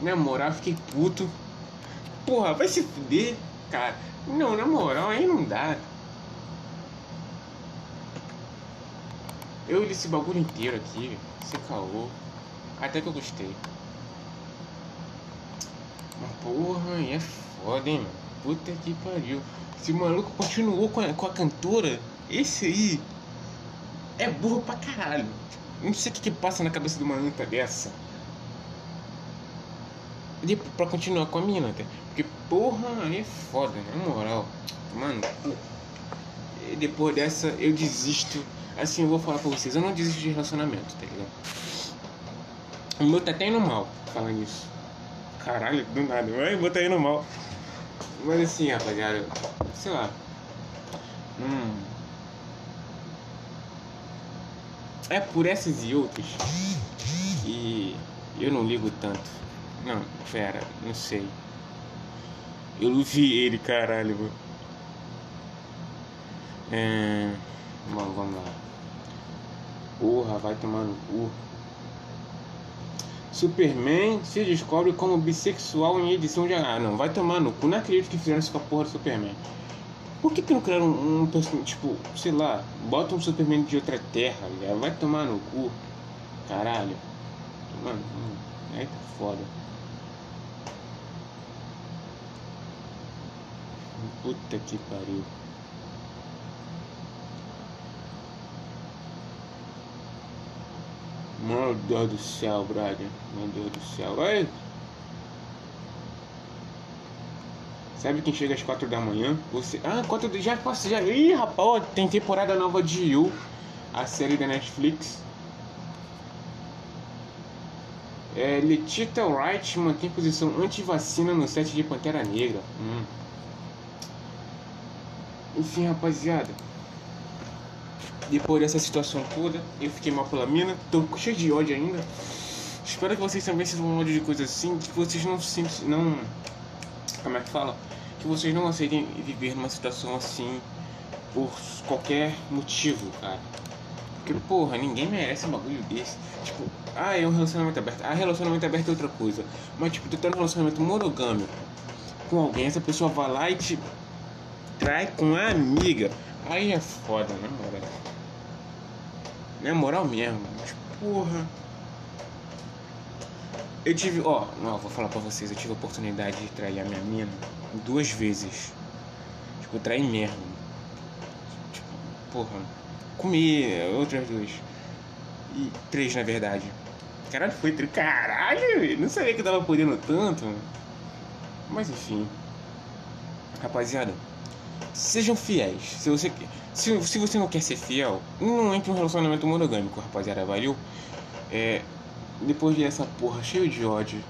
Na moral, fiquei puto. Porra, vai se fuder, cara. Não, na moral, aí não dá. Eu li esse bagulho inteiro aqui, você caô. Até que eu gostei. Mas porra, é foda, hein, mano. Puta que pariu. Se o maluco continuou com a, com a cantora, esse aí é burro pra caralho. Não sei o que, que passa na cabeça de uma anta dessa. De, pra continuar com a mina, até. Porque porra, aí é foda, na moral. Mano, depois dessa eu desisto. Assim, eu vou falar pra vocês, eu não desisto de relacionamento, tá ligado? O meu tá até indo mal, falando isso. Caralho, do nada. O meu tá indo mal. Mas assim, rapaziada, sei lá. Hum. É por essas e outras que eu não ligo tanto. Não, pera, não sei. Eu vi ele, caralho, mano. É... Bom, vamos lá. Porra, vai tomar no cu. Superman se descobre como bissexual em edição de. Ah, não, vai tomar no cu. Não acredito que fizeram isso com a porra do Superman. Por que, que não criaram um, um tipo, sei lá, bota um Superman de outra terra? Vai tomar no cu. Caralho. Mano, hum, aí tá foda. Puta que pariu. Meu Deus do céu, brother. Meu Deus do céu. Oi. Sabe quem chega às 4 da manhã? Você. Ah, 4 já posso já. Ih, rapaz, tem temporada nova de You, a série da Netflix. É, Letita Wright mantém posição anti-vacina no set de Pantera Negra. Hum. Enfim, rapaziada. Depois dessa situação toda, eu fiquei mal pela mina. Tô cheio de ódio ainda. Espero que vocês também sintam ódio de coisas assim. Que vocês não se não. Como é que fala? Que vocês não aceitem viver numa situação assim por qualquer motivo, cara. Porque, porra, ninguém merece um bagulho desse. Tipo, ah, é um relacionamento aberto. Ah, relacionamento aberto é outra coisa. Mas, tipo, tu tá num relacionamento monogâmico com alguém, essa pessoa vai lá e te trai com a amiga. Aí é foda, na moral. Na moral mesmo. Tipo, porra. Eu tive, ó, não, vou falar pra vocês, eu tive a oportunidade de trair a minha mina duas vezes. Tipo, trair mesmo. Tipo, porra. Comi outras duas. E três na verdade. Caralho, foi três. Caralho, não sabia que tava podendo tanto. Mas enfim. Rapaziada, sejam fiéis. Se você, se, se você não quer ser fiel, não entre em um relacionamento monogâmico, rapaziada, valeu? É, depois dessa porra cheio de ódio,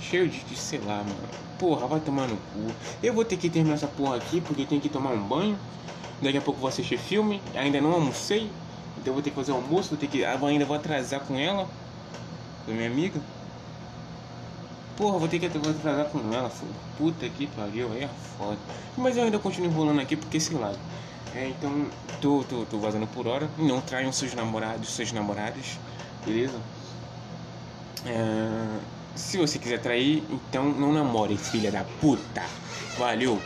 cheio de, de, sei lá, mano. Porra, vai tomar no cu. Eu vou ter que terminar essa porra aqui porque eu tenho que tomar um banho. Daqui a pouco vou assistir filme. Ainda não almocei. Então vou ter que fazer almoço. Vou ter que. Ainda vou atrasar com ela. Com minha amiga. Porra, vou ter que atrasar com ela, foda. Puta que pariu, aí é foda. Mas eu ainda continuo enrolando aqui porque sei lá. É, então, tô, tô, tô vazando por hora. Não traiam seus namorados, suas namoradas, beleza? É, se você quiser trair, então não namore, filha da puta. Valeu!